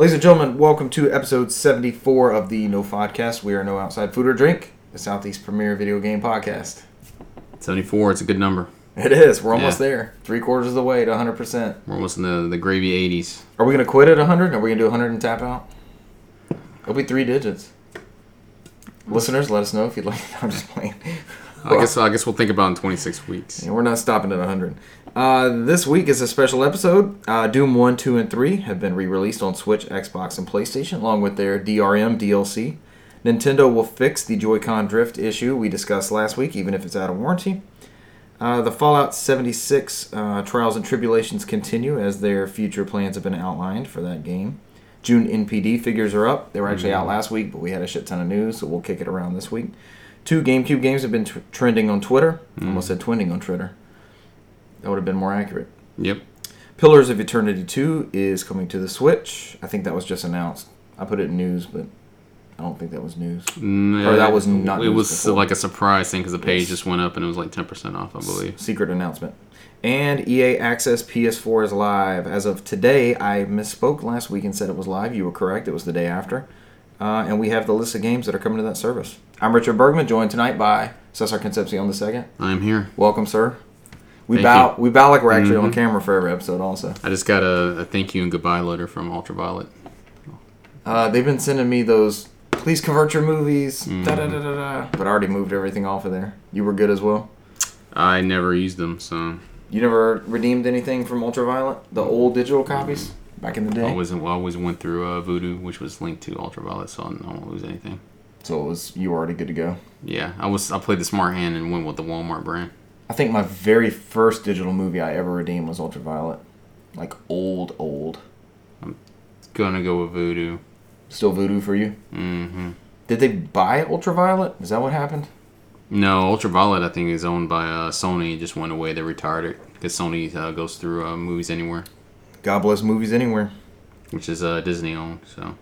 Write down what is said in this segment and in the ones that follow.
Ladies and gentlemen, welcome to episode 74 of the No Podcast. We are No Outside Food or Drink, the Southeast premier video game podcast. 74, it's a good number. It is. We're almost Yeah. there. Three quarters of the way to 100%. We're almost in the, the gravy 80s. Are we going to quit at 100? Are we going to do 100 and tap out? It'll be three digits. Listeners, let us know if you'd like. I'm just playing. I guess I guess we'll think about it in 26 weeks. Yeah, we're not stopping at 100. Uh, this week is a special episode. Uh, Doom 1, 2, and 3 have been re released on Switch, Xbox, and PlayStation, along with their DRM DLC. Nintendo will fix the Joy-Con drift issue we discussed last week, even if it's out of warranty. Uh, the Fallout 76 uh, trials and tribulations continue as their future plans have been outlined for that game. June NPD figures are up. They were actually out last week, but we had a shit ton of news, so we'll kick it around this week. Two GameCube games have been t- trending on Twitter. Almost said twinning on Twitter. That would have been more accurate. Yep. Pillars of Eternity 2 is coming to the Switch. I think that was just announced. I put it in news, but I don't think that was news. Mm, Or that was not It was before. like a surprise thing because the page Yes. just went up and it was like 10% off, I believe. Secret announcement. And EA Access PS4 is live. As of today, I misspoke last week and said it was live. You were correct. It was the day after. Uh, and we have the list of games that are coming to that service. I'm Richard Bergman, joined tonight by Cesar Concepcion the second. I am here. Welcome, sir. We Thank bow. you. We bow like we're actually on Mhm. camera for every episode. Also, I just got a, a thank you and goodbye letter from Ultraviolet. uh, they've been sending me those. Please convert your movies. Mhm. Da, da, da, da, da. But I already moved everything off of there. You were good as well. I never used them, so You never redeemed anything from Ultraviolet, the old digital copies back in the day. I always, always went through uh, Vudu, which was linked to Ultraviolet, so I don't lose anything. So it was you were already good to go. Yeah, I was I played the smart hand and went with the Walmart brand. I think my very first digital movie I ever redeemed was Ultraviolet. Like old, old. I'm Gonna go with Vudu. Still Vudu for you? Mm-hmm. Did they buy Ultraviolet? Is that what happened? No, Ultraviolet I think is owned by uh, Sony. It just went away. They retired it because Sony uh, goes through uh, movies anywhere, God bless movies anywhere. which is uh, Disney owned. So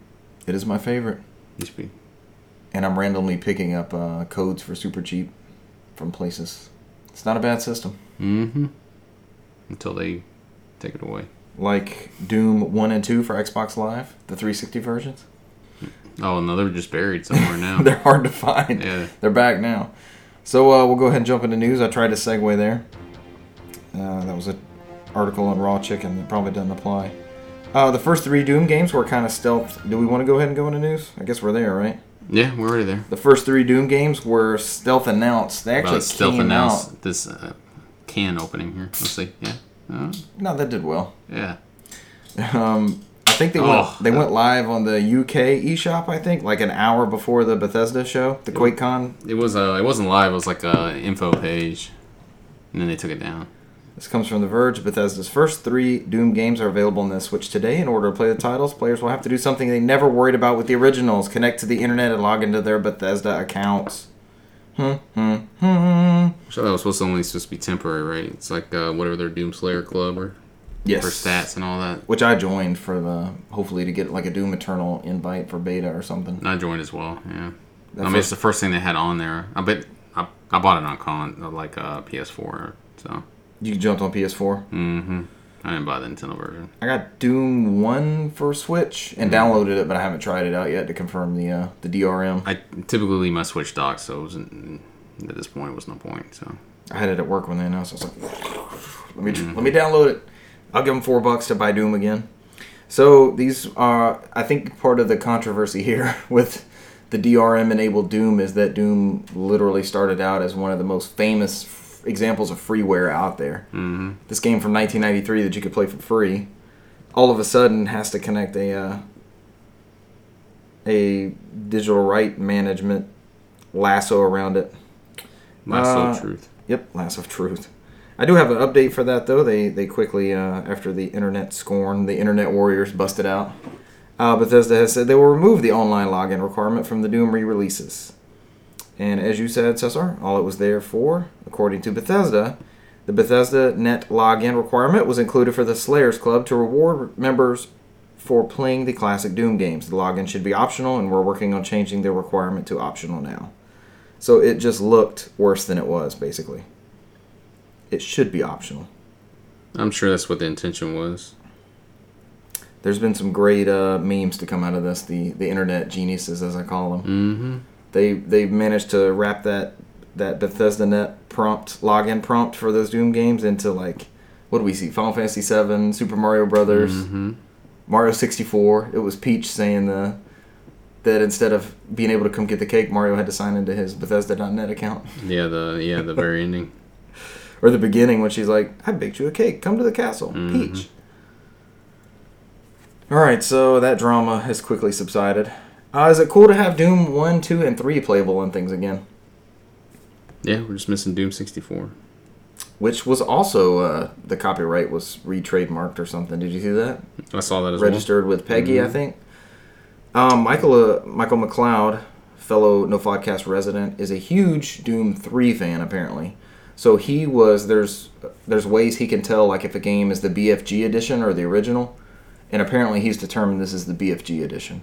It is my favorite. used to be. And I'm randomly picking up uh, codes for super cheap from places. It's not a bad system. Mm-hmm. Until they take it away. Like Doom 1 and 2 for Xbox Live, the 360 versions. Oh no, they're just buried somewhere now. They're hard to find. yeah. They're back now. So uh, we'll go ahead and jump into news. I tried to segue there. Uh, that was an article on Raw Chicken that probably doesn't apply. Uh, the first three Doom games were kind of stealth. Do we want to go ahead and go into news? I guess we're there, right? Yeah, we're already there. The first three Doom games were stealth announced. They actually About stealth announced out. this uh, can opening here. Let's see. Yeah. Uh, No, that did well. yeah. Um, I think they Oh. went they went live on the UK eShop. I think like an hour before the Bethesda show, the QuakeCon. It was uh, it wasn't live. It was like a info page, and then they took it down. This comes from The Verge. Bethesda's first three Doom games are available on the Switch today. In order to play the titles, players will have to do something they never worried about with the originals connect to the internet and log into their Bethesda accounts. Hmm, hmm, hmm. So that was supposed to only supposed to be temporary, right? It's like uh, whatever their Doom Slayer club or Yes. for stats and all that. Which I joined for the hopefully to get like a Doom Eternal invite for beta or something. I joined as well. Yeah. That I mean, it's the first thing they had on there. I bet I, I bought it on con like uh, PS4. So. You jumped on PS4. Mm-hmm. I didn't buy the Nintendo version. I got Doom One for Switch and downloaded it, but I haven't tried it out yet to confirm the uh, the DRM. I typically leave my Switch dock, so it wasn't, at this point, it was no point. So. I had it at work when they announced. it. I was like, let me let me download it. I'll give them four bucks to buy Doom again. So these are, I think, part of the controversy here with the DRM enabled Doom is that Doom literally started out as one of the most famous examples of freeware out there. Mm-hmm. This game from 1993 that you could play for free, all of a sudden has to connect a uh, a digital right management lasso around it. Lasso Uh, Soul Truth. Yep, Lasso of Truth. I do have an update for that though. They they quickly uh, after the internet scorn, the internet warriors busted out. Uh, Bethesda has said they will remove the online login requirement from the Doom re-releases. And as you said, Cesar, all it was there for, according to Bethesda, the Bethesda Net login requirement was included for the Slayers Club to reward members for playing the classic Doom games. The login should be optional, and we're working on changing the requirement to optional now. So it just looked worse than it was, basically. It should be optional. I'm sure that's what the intention was. There's been some great uh, memes to come out of this. The the internet geniuses, as I call them. Mm-hmm. They they've managed to wrap that that Bethesda net prompt login prompt for those Doom games into like what do we see? Final Fantasy VII, Super Mario Brothers, Mm-hmm. Mario 64. It was Peach saying the that instead of being able to come get the cake, Mario had to sign into his Bethesda.net account. Yeah, the yeah the very ending. Or the beginning when she's like, "I baked you a cake. Come to the castle, Mhm. Peach." All right, so that drama has quickly subsided. Uh, is it cool to have Doom one, two, and three playable on things again? Yeah, we're just missing Doom 64. Which was also uh, the copyright was re-trademarked or something. Did you see that? I saw that as Registered with PEGI, I Mhm. think. Um, Michael uh, Michael McLeod, fellow No Podcast resident, is a huge Doom three fan apparently. So he was there's there's ways he can tell like if a game is the BFG edition or the original, and apparently he's determined this is the BFG edition.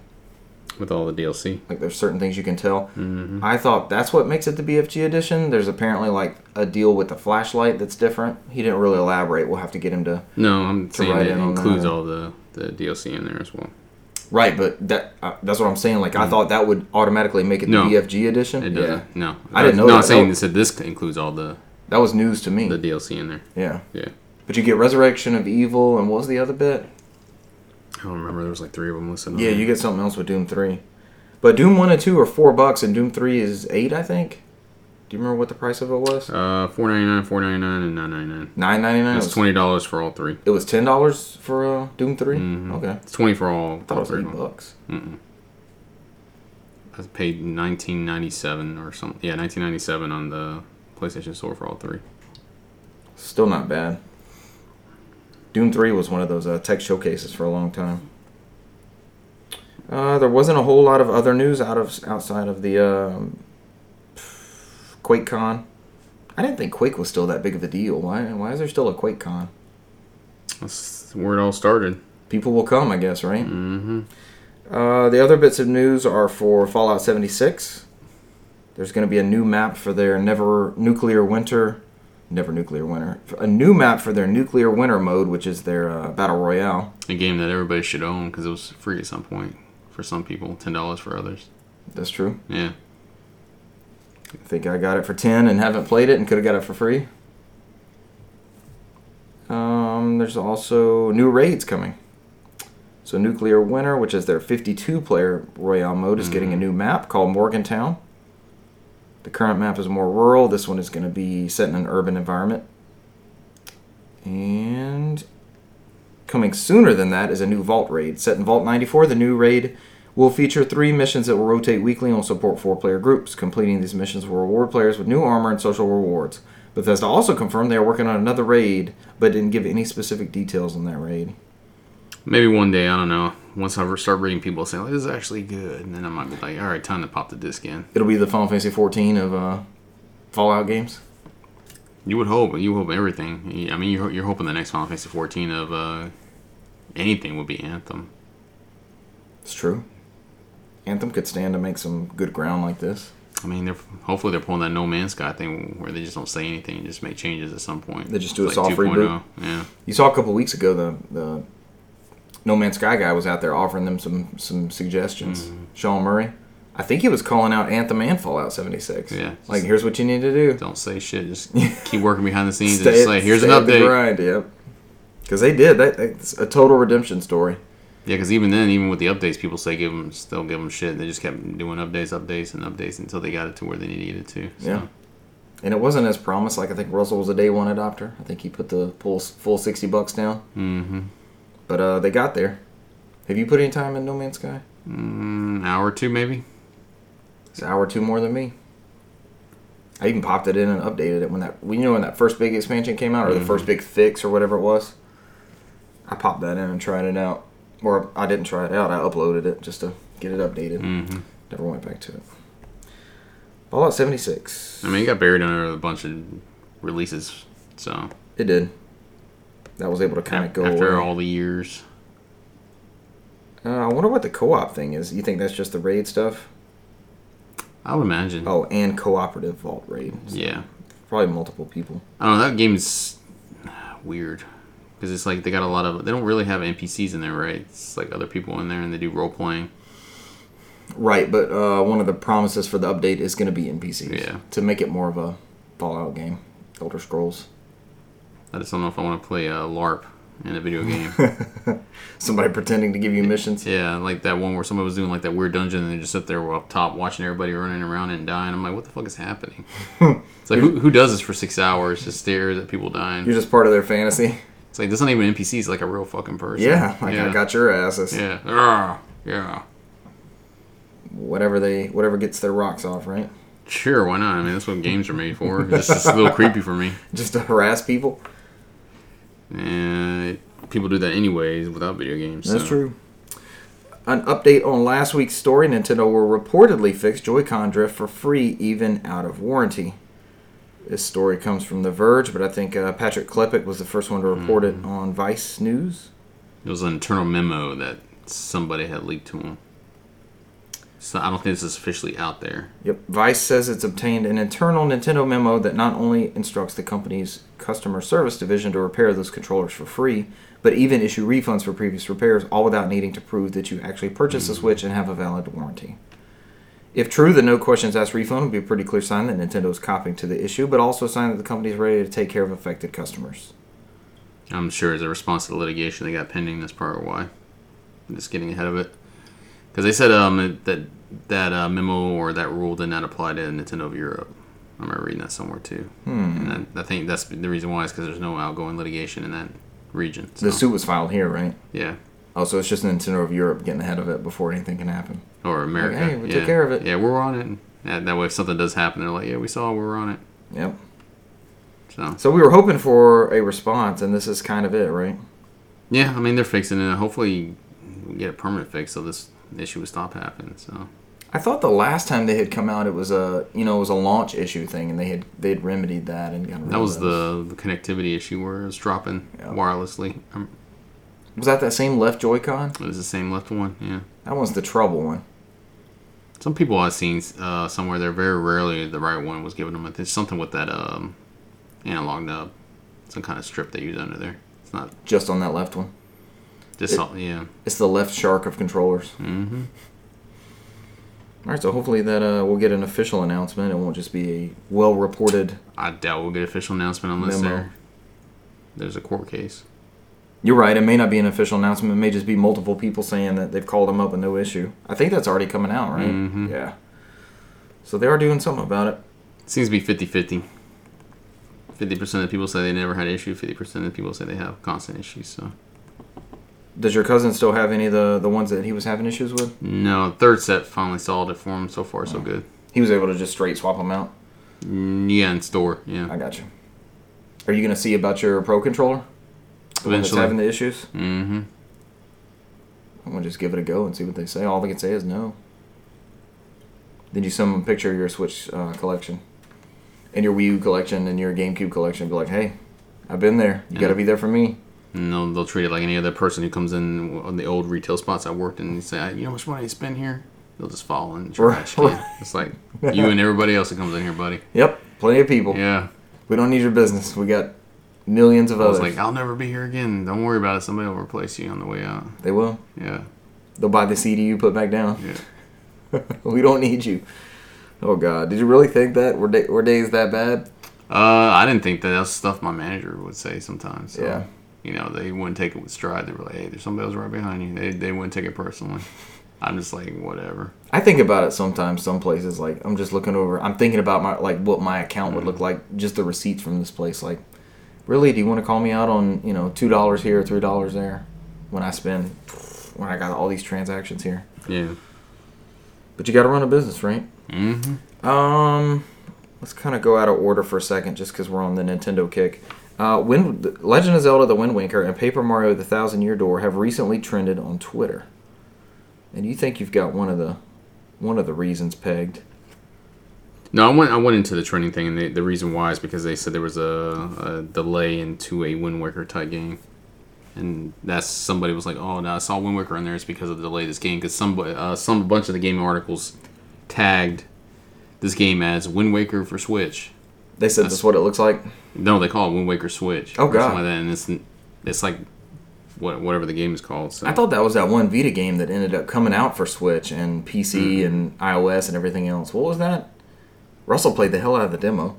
With all the DLC. Like there's certain things you can tell. Mm-hmm. I thought that's what makes it the BFG edition. There's apparently like a deal with the flashlight that's different. He didn't really elaborate. We'll have to get him to No, I'm saying write it in includes that. all the the DLC in there as well. right, but that uh, that's what I'm saying. Like I thought that would automatically make it the Mm. No. BFG edition. It yeah, doesn't. No, I didn't know No, that. I'm saying said this includes all the that was news to me. the DLC in there. yeah, Yeah. but you get Resurrection of Evil, and what was the other bit? I don't remember. There was like three of them listed. Yeah, you get something else with Doom three, but Doom one and two are four bucks, and Doom three is eight, I think. Do you remember what the price of it was? Uh, four ninety nine, four ninety nine, and nine ninety nine. Nine ninety nine. It's twenty dollars for all three. it was ten dollars for uh, Doom 3 Mhm. Okay, It's twenty for all. I thought it was three eight bucks. Mm-mm. I paid nineteen ninety seven or something. Yeah, nineteen ninety seven on the PlayStation Store for all three. Still not bad. Doom 3 was one of those uh, tech showcases for a long time. Uh, there wasn't a whole lot of other news out of outside of the um, QuakeCon. I didn't think Quake was still that big of a deal. Why? Why is there still a QuakeCon? That's where it all started. People will come, I guess, right? Mm-hmm. Uh, the other bits of news are for Fallout 76. There's going to be a new map for their Never Nuclear Winter, Never Nuclear Winter, a new map for their Nuclear Winter mode, which is their uh, battle royale. A game that everybody should own because it was free at some point for some people, ten dollars for others. That's true. Yeah. I think I got it for 10 and haven't played it and could have got it for free. Um, there's also new raids coming. So Nuclear Winter, which is their 52 player royale mode, is getting a new map called Morgantown. The current map is more rural. This one is going to be set in an urban environment. And coming sooner than that is a new Vault raid. Set in Vault 94, the new raid will feature three missions that will rotate weekly and will support four player groups. Completing these missions will reward players with new armor and social rewards. Bethesda also confirmed they are working on another raid, but didn't give any specific details on that raid. Maybe one day, I don't know. Once I start reading people saying, like, this is actually good, and then I might be like, all right, time to pop the disc in. It'll be the Final Fantasy 14 of uh, Fallout games. You would hope, you hope everything. I mean, you're, you're hoping the next Final Fantasy 14 of uh, anything would be Anthem. It's true. Anthem could stand to make some good ground like this. I mean, they're hopefully they're pulling that No Man's Sky thing where they just don't say anything and just make changes at some point. They just do a It's soft 2.0. reboot? Yeah. You saw a couple weeks ago the the No Man's Sky guy was out there offering them some some suggestions. Mm-hmm. Sean Murray, I think he was calling out Anthem and Fallout 76. Yeah. like here's what you need to do. Don't say shit. Just keep working behind the scenes and just say, here's an stay at the update. grind, yep. Because they did that. It's a total redemption story. Yeah, because even then, even with the updates, people say give them still give them shit. They just kept doing updates, updates, and updates until they got it to where they needed it to. So. Yeah. And it wasn't as promised. Like I think Russell was a day one adopter. I think he put the full full sixty bucks down. Mm-hmm. But uh, they got there. Have you put any time in No Man's Sky? Mm, hour or two maybe. It's an hour or two more than me. I even popped it in and updated it when that you know when that first big expansion came out or the Mhm. first big fix or whatever it was. I popped that in and tried it out. Or I didn't try it out. I uploaded it just to get it updated. Mm-hmm. Never went back to it. Fallout 76. I mean, it got buried under a bunch of releases. So It did. That was able to kind of go after away. all the years, Uh, I wonder what the co-op thing is. You think that's just the raid stuff? I would imagine. Oh, and cooperative vault raid. Yeah. Probably multiple people. I don't know. That game's weird because it's like they got a lot of. They don't really have NPCs in there, right? It's like other people in there, and they do role playing. Right, but uh, one of the promises for the update is going to be NPCs. Yeah. To make it more of a Fallout game, Elder Scrolls. I just don't know if I want to play a LARP in a video game. Somebody pretending to give you missions. yeah, like that one where somebody was doing like that weird dungeon, and they just sit there up top watching everybody running around and dying. I'm like, what the fuck is happening? it's like who, who does this for six hours? Just stares at people dying. You're just part of their fantasy. It's like this not even NPCs like a real fucking person. Yeah, like yeah. I got your asses. Yeah. Ah, yeah. Whatever they, whatever gets their rocks off, right? Sure, why not? I mean, that's what games are made for. It's just a little creepy for me. Just to harass people. And people do that anyways without video games. That's so. true. An update on last week's story: Nintendo will reportedly fix Joy-Con drift for free, even out of warranty. This story comes from The Verge, but I think uh, Patrick Klepek was the first one to report it on Vice News. It was an internal memo that somebody had leaked to him. So I don't think this is officially out there. Yep. Vice says it's obtained an internal Nintendo memo that not only instructs the company's customer service division to repair those controllers for free, but even issue refunds for previous repairs, all without needing to prove that you actually purchased the Switch and have a valid warranty. If true, the no questions asked refund would be a pretty clear sign that Nintendo is copying to the issue, but also a sign that the company is ready to take care of affected customers. I'm sure as a response to the litigation they got pending, that's probably why. I'm just getting ahead of it. Because they said um, that that uh, memo or that rule did not apply to Nintendo of Europe. I remember reading that somewhere too. Hmm. And I, I think that's the reason why is because there's no outgoing litigation in that region. So, The suit was filed here, right? yeah. Oh, so it's just Nintendo of Europe getting ahead of it before anything can happen. Or America. hey, we yeah. took care of it. Yeah, we're on it. And that way if something does happen, they're like, yeah, we saw, we're on it. Yep. So So we were hoping for a response, and this is kind of it, right? yeah, I mean they're fixing it. Hopefully, we get a permanent fix so this issue will stop happening. So I thought the last time they had come out, it was a you know it was a launch issue thing, and they had they'd remedied that and got rid that was the, the connectivity issue where it was dropping Yeah. wirelessly. Um, was that that same left Joy-Con? it was the same left one. Yeah. That one's the trouble one. Some people I've seen uh, somewhere they're very rarely the right one was given them. It's something with that um, analog nub, some kind of strip they use under there. It's not Just on that left one. Just It- yeah. It's the left shark of controllers. Mm-hmm. All right, so hopefully that uh, we'll get an official announcement. It won't just be a well-reported. I doubt we'll get official announcement unless there there's a court case. You're right. It may not be an official announcement. It may just be multiple people saying that they've called them up with no issue. I think that's already coming out, right? Mhm. Yeah. So they are doing something about it. seems to be 50-50. 50% of the people say they never had issue. 50% of the people say they have constant issues. So Does your cousin still have any of the the ones that he was having issues with? no, third set finally solved it for him. So far, Oh. so good. He was able to just straight swap them out. Mm, yeah, in store. Yeah. I got you. Are you gonna see about your pro controller? The one that's Eventually. having the issues. Mm-hmm. I'm gonna just give it a go and see what they say. All they can say is no. Then you send them a picture of your Switch uh, collection, and your Wii U collection, and your GameCube collection. Be like, hey, I've been there. You got to be there for me. And they'll, they'll treat it like any other person who comes in on the old retail spots I worked in and say, you know how much money you spend here? They'll just fall Right, trash can. It's like you and everybody else that comes in here, buddy. Yep, plenty of people. Yeah. We don't need your business. We got millions of I was others. like, I'll never be here again. Don't worry about it. Somebody will replace you on the way out. they will. Yeah. They'll buy the CD you put back down. Yeah. we don't need you. Oh God, did you really think that? Were, day, were days that bad? Uh, I didn't think that. That's stuff my manager would say sometimes. So, Yeah. You know, they wouldn't take it with stride. They were like, hey, there's somebody else right behind you. They, they wouldn't take it personally. I'm just like, whatever. I think about it sometimes. Some places, like I'm just looking over. I'm thinking about my like what my account would look like, just the receipts from this place. Like, really, do you want to call me out on you know two dollars here, or three dollars there, when I spend when I got all these transactions here? Yeah. But you got to run a business, right? Mm-hmm. Um, let's kind of go out of order for a second, just because we're on the Nintendo kick. Uh, Wind, Legend of Zelda: The Wind Waker and Paper Mario: The Thousand Year Door have recently trended on Twitter. And you think you've got one of the one of the reasons pegged? No, I went I went into the trending thing, and the, the reason why is because they said there was a, a delay into a Wind Waker type game, and that's somebody was like, "Oh, no, I saw Wind Waker in there. It's because of the delay of this game." Because some uh, some bunch of the gaming articles tagged this game as Wind Waker for Switch. They said That's- what it looks like. No, they call it Wind Waker Switch. Oh, God. like that, and it's it's like what whatever the game is called. So I thought that was that one Vita game that ended up coming out for Switch and PC Mm-hmm. and iOS and everything else. What was that? Russell played the hell out of the demo.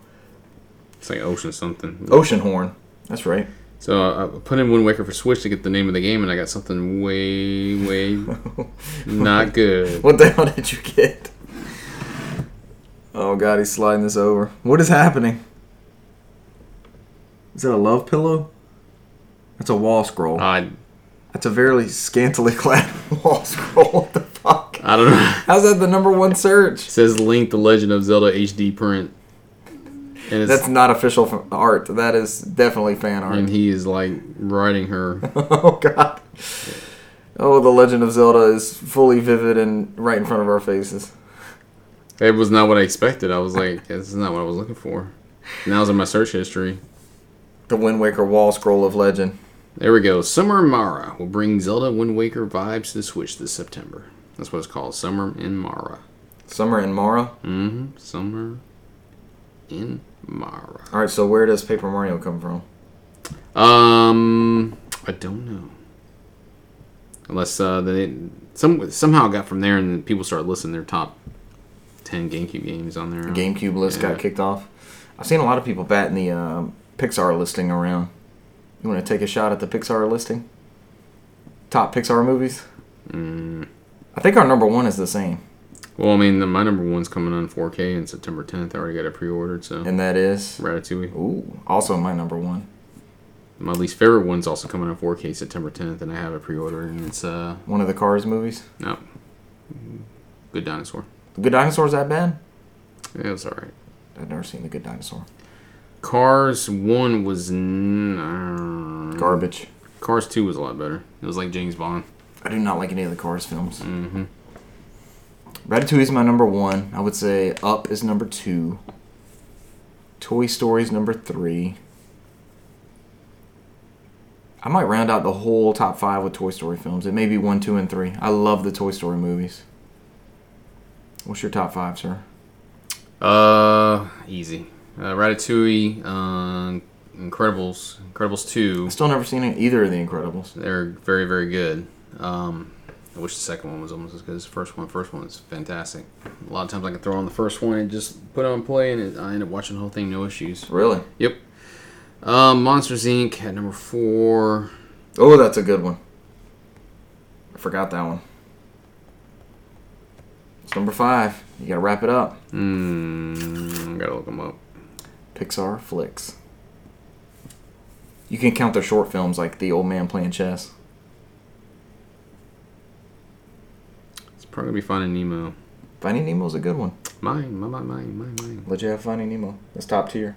it's like Ocean something. Oceanhorn. That's right. So uh, I put in Wind Waker for Switch to get the name of the game, and I got something way, way not good. What the hell did you get? Oh god, he's sliding this over. What is happening? Is that a love pillow? That's a wall scroll. I That's a very scantily clad wall scroll. What the fuck? I don't know. How's that the number one search? It says Link: The Legend of Zelda HD print, and it's That's not official art. That is definitely fan art. and he is like riding her. oh god. Oh, the Legend of Zelda is fully vivid and right in front of our faces. It was not what I expected. I was like, this is not what I was looking for. Now it's in my search history. The Wind Waker wall scroll of legend. There we go. Summer in Mara will bring Zelda Wind Waker vibes to the Switch this September. That's what it's called. Summer in Mara. Summer in Mara. Mm-hmm. Summer in Mara. All right, so where does Paper Mario come from? Um, I don't know. Unless uh, they some somehow got from there, and people started listing their top ten GameCube games on there. GameCube list Yeah. got kicked off. I've seen a lot of people batting the um, Pixar listing around. You want to take a shot at the Pixar listing? Top Pixar movies? Mm. I think our number one is the same, Well, I mean, the, my number one's coming on 4K in September 10th. I already got it pre-ordered, so and that is Ratatouille. ooh, also my number one. My least favorite one's also coming on 4K September 10th, and I have it pre-ordered, and it's uh One of the Cars movies. no, Good Dinosaur. The Good Dinosaur's that bad? It was all right. I've never seen The Good Dinosaur. Cars one was n- uh, Garbage. Cars two was a lot better. It was like James Bond. I do not like any of the Cars films. Mm-hmm. Ratatouille is my number one. I would say Up is number two. Toy Story is number three. I might round out the whole top five with Toy Story films. It may be one, two, and three. I love the Toy Story movies. What's your top five, sir? Uh, easy. Uh, Ratatouille, uh, Incredibles, Incredibles two. I still never seen either of the Incredibles. They're very, very good. Um, I wish the second one was almost as good as the first one. First one is fantastic. A lot of times I can throw on the first one and just put it on play, and it, I end up watching the whole thing, no issues. Really? Yep. Um, Monsters Inc. at number four. Oh, that's a good one. I forgot that one. Number five. You gotta wrap it up. Hmm, gotta look them up. Pixar flicks. You can count their short films like The Old Man Playing Chess. It's probably gonna be Finding Nemo. Finding Nemo's a good one. Mine, mine, mine, mine, mine, mine. Let you have Finding Nemo. That's top tier.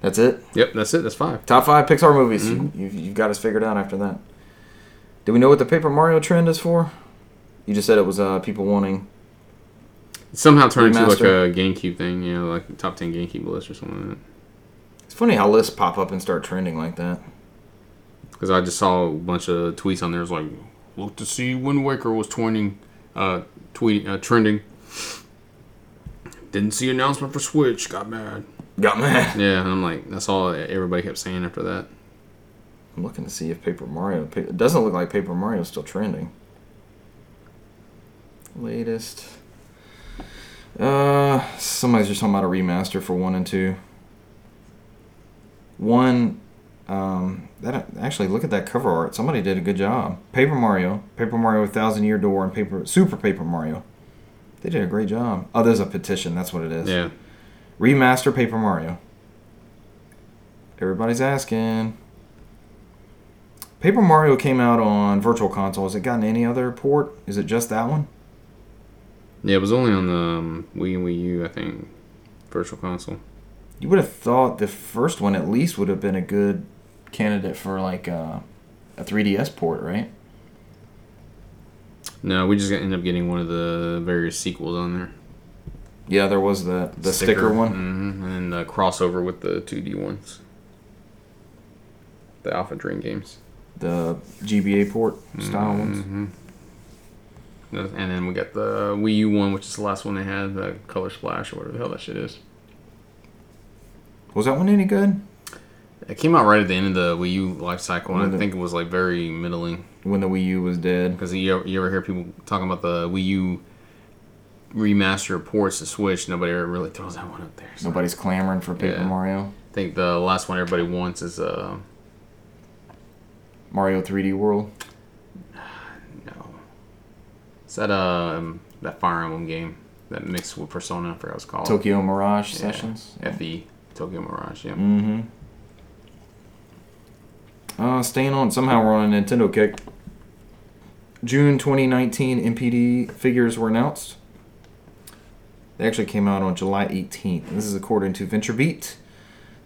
That's it. Yep, that's it. That's five. Top five Pixar movies. You, you've, you've got us figured out after that. Do we know what the Paper Mario trend is for? You just said it was uh, people wanting. It somehow turned into like a GameCube thing, you know, like top ten GameCube list or something like that. It's funny how lists pop up and start trending like that. Because I just saw a bunch of tweets on there. It was like, look to see Wind Waker was twinning, uh, tweet, uh, trending. Didn't see announcement for Switch. Got mad. Got mad. Yeah, and I'm like, that's all everybody kept saying after that. I'm looking to see if Paper Mario. It doesn't look like Paper Mario's still trending. Latest. Uh, somebody's just talking about a remaster for one and two. One, um, that actually look at that cover art. Somebody did a good job. Paper Mario, Paper Mario Thousand Year Door, and Paper Super Paper Mario. They did a great job. Oh, there's a petition. That's what it is. Yeah. Remaster Paper Mario. Everybody's asking. Paper Mario came out on Virtual Console. Has it gotten any other port? Is it just that one? Yeah, it was only on the um, Wii and Wii U, I think. Virtual console. You would have thought the first one at least would have been a good candidate for like uh, a 3DS port, right? No, we just ended up getting one of the various sequels on there. Yeah, there was the the sticker, one. hmm and the crossover with the 2D ones. The Alpha Dream games. the GBA port style ones. And then we got the Wii U one, which is the last one they had, the Color Splash or whatever the hell that shit is. Was that one any good? It came out right at the end of the Wii U life cycle, and I think it was like very middling. when the Wii U was dead. Because you, ever- you ever hear people talking about the Wii U remaster ports to Switch? Nobody ever really throws that one up there. So Nobody's clamoring for Paper Yeah. Mario. I think the last one everybody wants is uh Mario 3D World. Is that um that Fire Emblem game that mixed with Persona? I forgot what it's called. Tokyo Mirage Yeah. Sessions. FE Tokyo Mirage. Yeah. Mm-hmm. Uh, staying on, somehow we're on a Nintendo kick. June 2019 NPD figures were announced. They actually came out on July 18th. This is according to VentureBeat.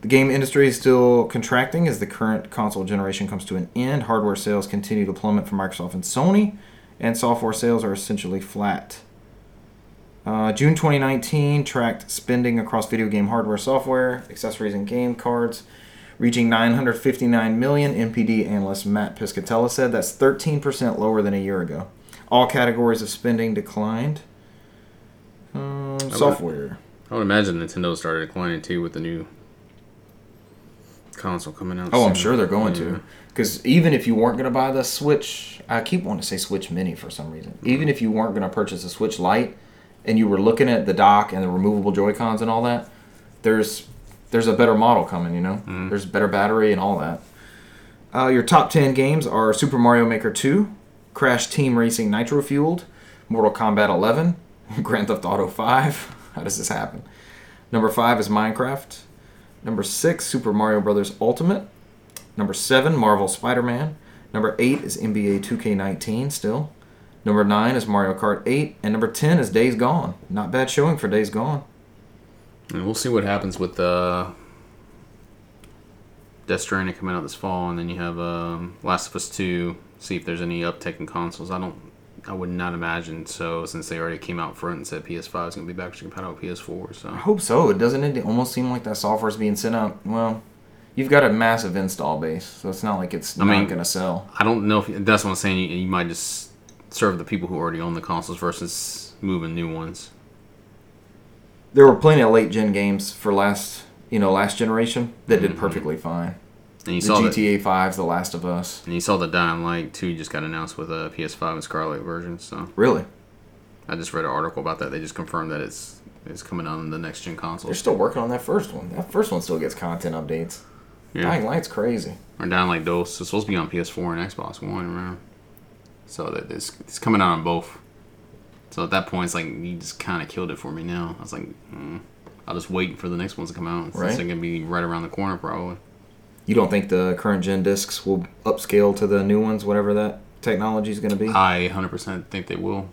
The game industry is still contracting as the current console generation comes to an end. Hardware sales continue to plummet for Microsoft and Sony, and software sales are essentially flat. Uh, June 2019 tracked spending across video game hardware, software, accessories, and game cards, reaching 959 million. NPD analyst Matt Piscatella said that's 13% lower than a year ago. All categories of spending declined. Um, software. I would imagine Nintendo started declining too with the new console coming out. Oh, I'm sure they're going Yeah. to. Because even if you weren't going to buy the Switch, I keep wanting to say Switch Mini for some reason. Even if you weren't going to purchase a Switch Lite, and you were looking at the dock and the removable Joy Cons and all that, there's there's a better model coming. You know, there's better battery and all that. Uh, your top ten games are Super Mario Maker 2, Crash Team Racing Nitro Fueled, Mortal Kombat 11, Grand Theft Auto 5. How does this happen? Number five is Minecraft. Number six, Super Mario Brothers Ultimate. Number seven, Marvel Spider Man. Number eight is NBA 2K19 still. Number nine is Mario Kart 8. And number 10 is Days Gone. Not bad showing for Days Gone. And we'll see what happens with uh, Death Stranding coming out this fall, and then you have um, Last of Us Two. See if there's any uptick in consoles. I don't. I would not imagine so, since they already came out front and said PS5 is going to be back backwards compatible with PS4. So I hope so. It doesn't it almost seem like that software is being sent out. Well, you've got a massive install base, so it's not like it's I not mean- going to sell. I don't know if that's what I'm saying. You, you might just serve the people who already own the consoles versus moving new ones. There were plenty of late gen games for last, you know, last generation that did Mhm. perfectly fine. And you the saw. GTA 5's The Last of Us. And you saw the Dying Light 2 just got announced with a PS5 and Scarlett version. So Really? I just read an article about that. They just confirmed that it's it's coming on the next gen console. They're still working on that first one. That first one still gets content updates. Yeah. Dying Light's crazy. Or Dying Light Dose. It's supposed to be on PS4 and Xbox One, remember? So that it's, it's coming out on both. So at that point, it's like you just kind of killed it for me. Now I was like, mm, I'll just wait for the next ones to come out. Right. they're gonna be right around the corner, probably. You don't think the current gen discs will upscale to the new ones, whatever that technology is going to be? I 100% think they will.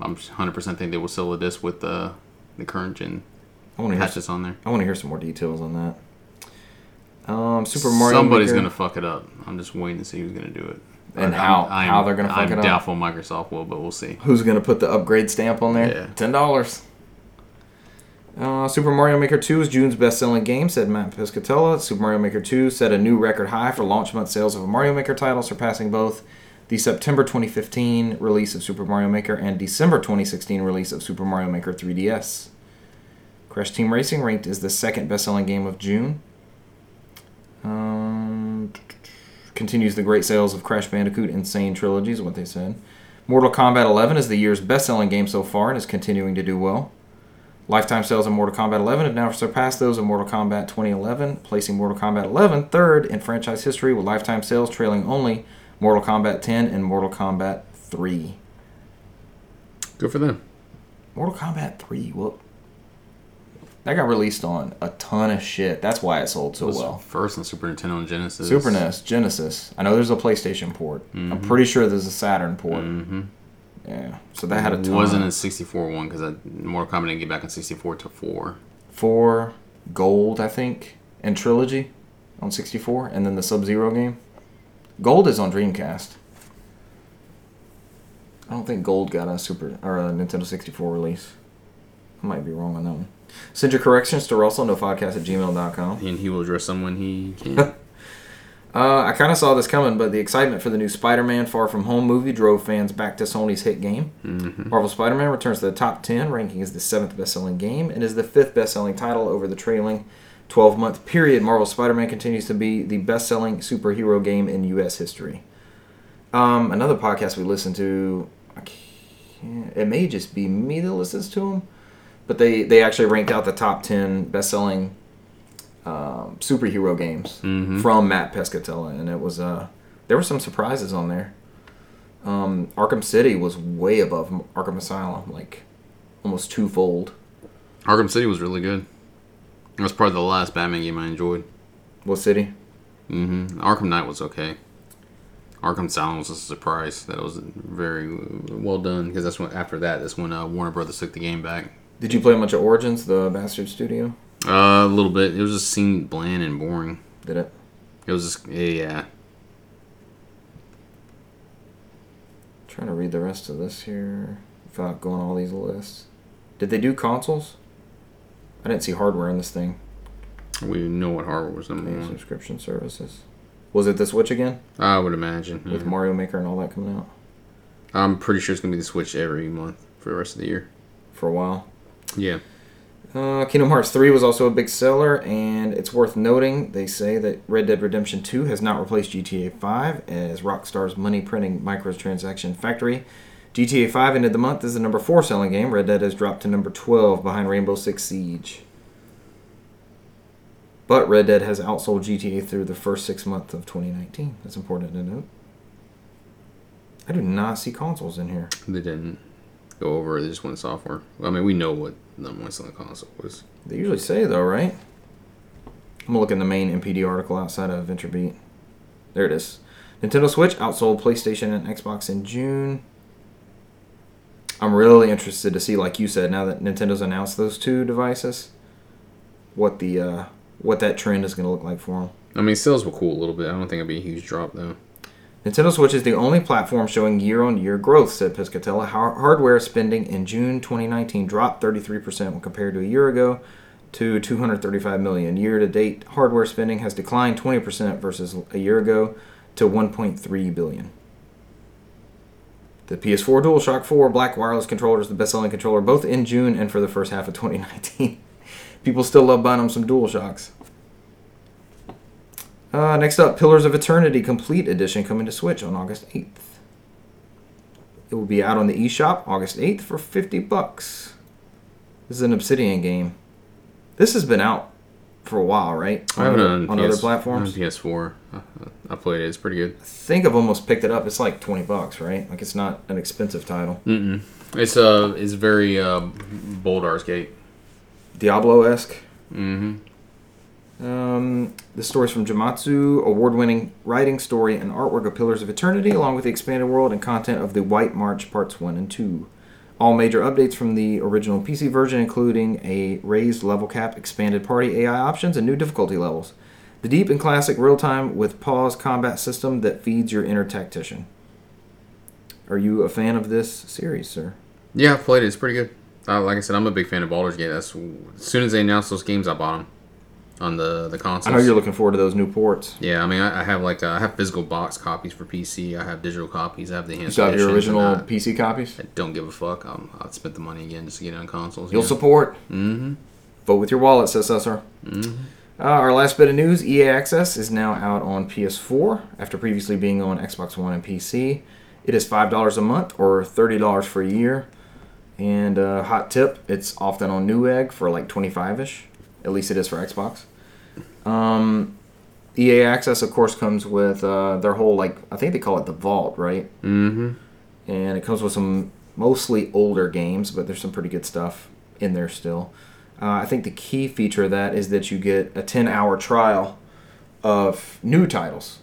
I'm 100% think they will sell a disc with the the current gen I want to hear. patches on there. I want to hear some more details on that. Um, Super Mario. Somebody's Maker- gonna fuck it up. I'm just waiting to see who's gonna do it. And I'm- how- I'm- how they're gonna fuck I'm it up. doubtful Microsoft will, but we'll see. Who's going to put the upgrade stamp on there? Yeah. Ten dollars. Uh, Super Mario Maker 2 is June's best-selling game, said Matt Piscatella. Super Mario Maker 2 set a new record high for launch month sales of a Mario Maker title, surpassing both the September 2015 release of Super Mario Maker and December 2016 release of Super Mario Maker 3DS. Crash Team Racing ranked as the second best-selling game of June. Um, continues the great sales of Crash Bandicoot N. Sane Trilogy, is what they said. Mortal Kombat 11 is the year's best-selling game so far and is continuing to do well. Lifetime sales of Mortal Kombat 11 have now surpassed those of Mortal Kombat 2011, placing Mortal Kombat 11 third in franchise history, with lifetime sales trailing only Mortal Kombat 10 and Mortal Kombat 3. Good for them. Mortal Kombat 3, well, that got released on a ton of shit. That's why it sold so was well. first on Super Nintendo and Genesis. Super NES, Genesis. I know there's a PlayStation port. I'm Mhm. pretty sure there's a Saturn port. Mm-hmm. Yeah, so that had a ton. Wasn't a 64 one because Mortal Kombat didn't get back in 64 to four. four gold, I think, and trilogy on 64, and then the Sub Zero game. Gold is on Dreamcast. I don't think Gold got a Super or a Nintendo 64 release. I might be wrong on that one. Send your corrections to Russell, nofodcast at gmail.com. And he will address them when he can. Uh, I kind of saw this coming, but the excitement for the new Spider Man Far From Home movie drove fans back to Sony's hit game. hmm Marvel Spider Man returns to the top 10, ranking as the seventh best selling game, and is the fifth best selling title over the trailing 12 month period, Marvel Spider Man continues to be the best selling superhero game in U.S. history. Um, another podcast we listen to, it may just be me that listens to them, but they, they actually ranked out the top 10 best selling um, superhero games Mhm. from Matt Piscatella, and it was uh, there were some surprises on there. Um, Arkham City was way above Arkham Asylum, like almost twofold. Arkham City was really good. It was probably the last Batman game I enjoyed. What city? Mm-hmm. Arkham Knight was okay. Arkham Asylum was a surprise. That was very well done because that's when after that that's when uh, Warner Brothers took the game back. Did you play much of Origins, the Bastard Studio? Uh, a little bit. It was just seemed bland and boring. Did it? It was just yeah. trying to read the rest of this here without going all these lists. Did they do consoles? I didn't see hardware in this thing. We know what hardware was number Okay, one. subscription services. Was it the Switch again I would imagine. with yeah. Mario Maker and all that coming out I'm pretty sure it's gonna be the Switch every month for the rest of the year. for a while? Yeah. Uh, Kingdom Hearts 3 was also a big seller, and it's worth noting they say that Red Dead Redemption 2 has not replaced GTA 5 as Rockstar's money printing microtransaction factory. GTA 5 ended the month as the number 4 selling game. Red Dead has dropped to number 12 behind Rainbow Six Siege. But Red Dead has outsold GTA through the first six months of 2019. That's important to note. I do not see consoles in here. They didn't go over. They just went software. I mean, we know what number one selling console was. They usually say though, right? I'm gonna look in the main NPD article outside of VentureBeat. There it is. Nintendo Switch outsold PlayStation and Xbox in June. I'm really interested to see, like you said, now that Nintendo's announced those two devices, what the uh, what that trend is gonna look like for them. I mean, sales were cool a little bit. I don't think it'd be a huge drop though. Nintendo Switch is the only platform showing year-on-year growth, said Piscatella. Hardware spending in June 2019 dropped 33% when compared to a year ago to 235 million. Year-to-date hardware spending has declined 20% versus a year ago to 1.3 billion. The PS4 DualShock 4 Black wireless controller is the best-selling controller both in June and for the first half of 2019. People still love buying them some DualShocks. Uh, next up, Pillars of Eternity Complete Edition coming to Switch on August 8th. It will be out on the eShop August 8th for 50 bucks. This is an Obsidian game. This has been out for a while, right? I have it other- on, on PS, other platforms. on PS4. Uh, I played it. It's pretty good. I think I've almost picked it up. It's like 20 bucks, right? Like it's not an expensive title. Mm-mm. It's uh, it's very uh, Baldur's Gate. Diablo esque. Mm-hmm. Um, the stories from Jamatsu, award-winning writing, story, and artwork of Pillars of Eternity, along with the expanded world and content of the White March Parts 1 and 2. All major updates from the original PC version, including a raised level cap, expanded party AI options, and new difficulty levels. The deep and classic real-time with pause combat system that feeds your inner tactician. Are you a fan of this series, sir? Yeah, I've played it. It's pretty good. Uh, like I said, I'm a big fan of Baldur's Gate. That's as soon as they announced those games, I bought them on the the console. I know you're looking forward to those new ports. Yeah, I mean, I, I have like uh, I have physical box copies for PC. I have digital copies. I have the You enhanced still have your original I, PC copies? I don't give a fuck. Um, I'll spend the money again just to get it on consoles. You'll yeah. support. mm-hmm. Vote with your wallet, says Cesar. Mm-hmm. Uh, our last bit of news EA Access is now out on PS4 after previously being on Xbox One and PC. It is $5 a month or $30 for a year. And uh, hot tip, it's often on Newegg for like 25 ish. At least it is for Xbox. Um, EA Access, of course, comes with uh, their whole, like, I think they call it the Vault, right? Mm-hmm. and it comes with some mostly older games, but there's some pretty good stuff in there still. Uh, I think the key feature of that is that you get a 10 hour trial of new titles.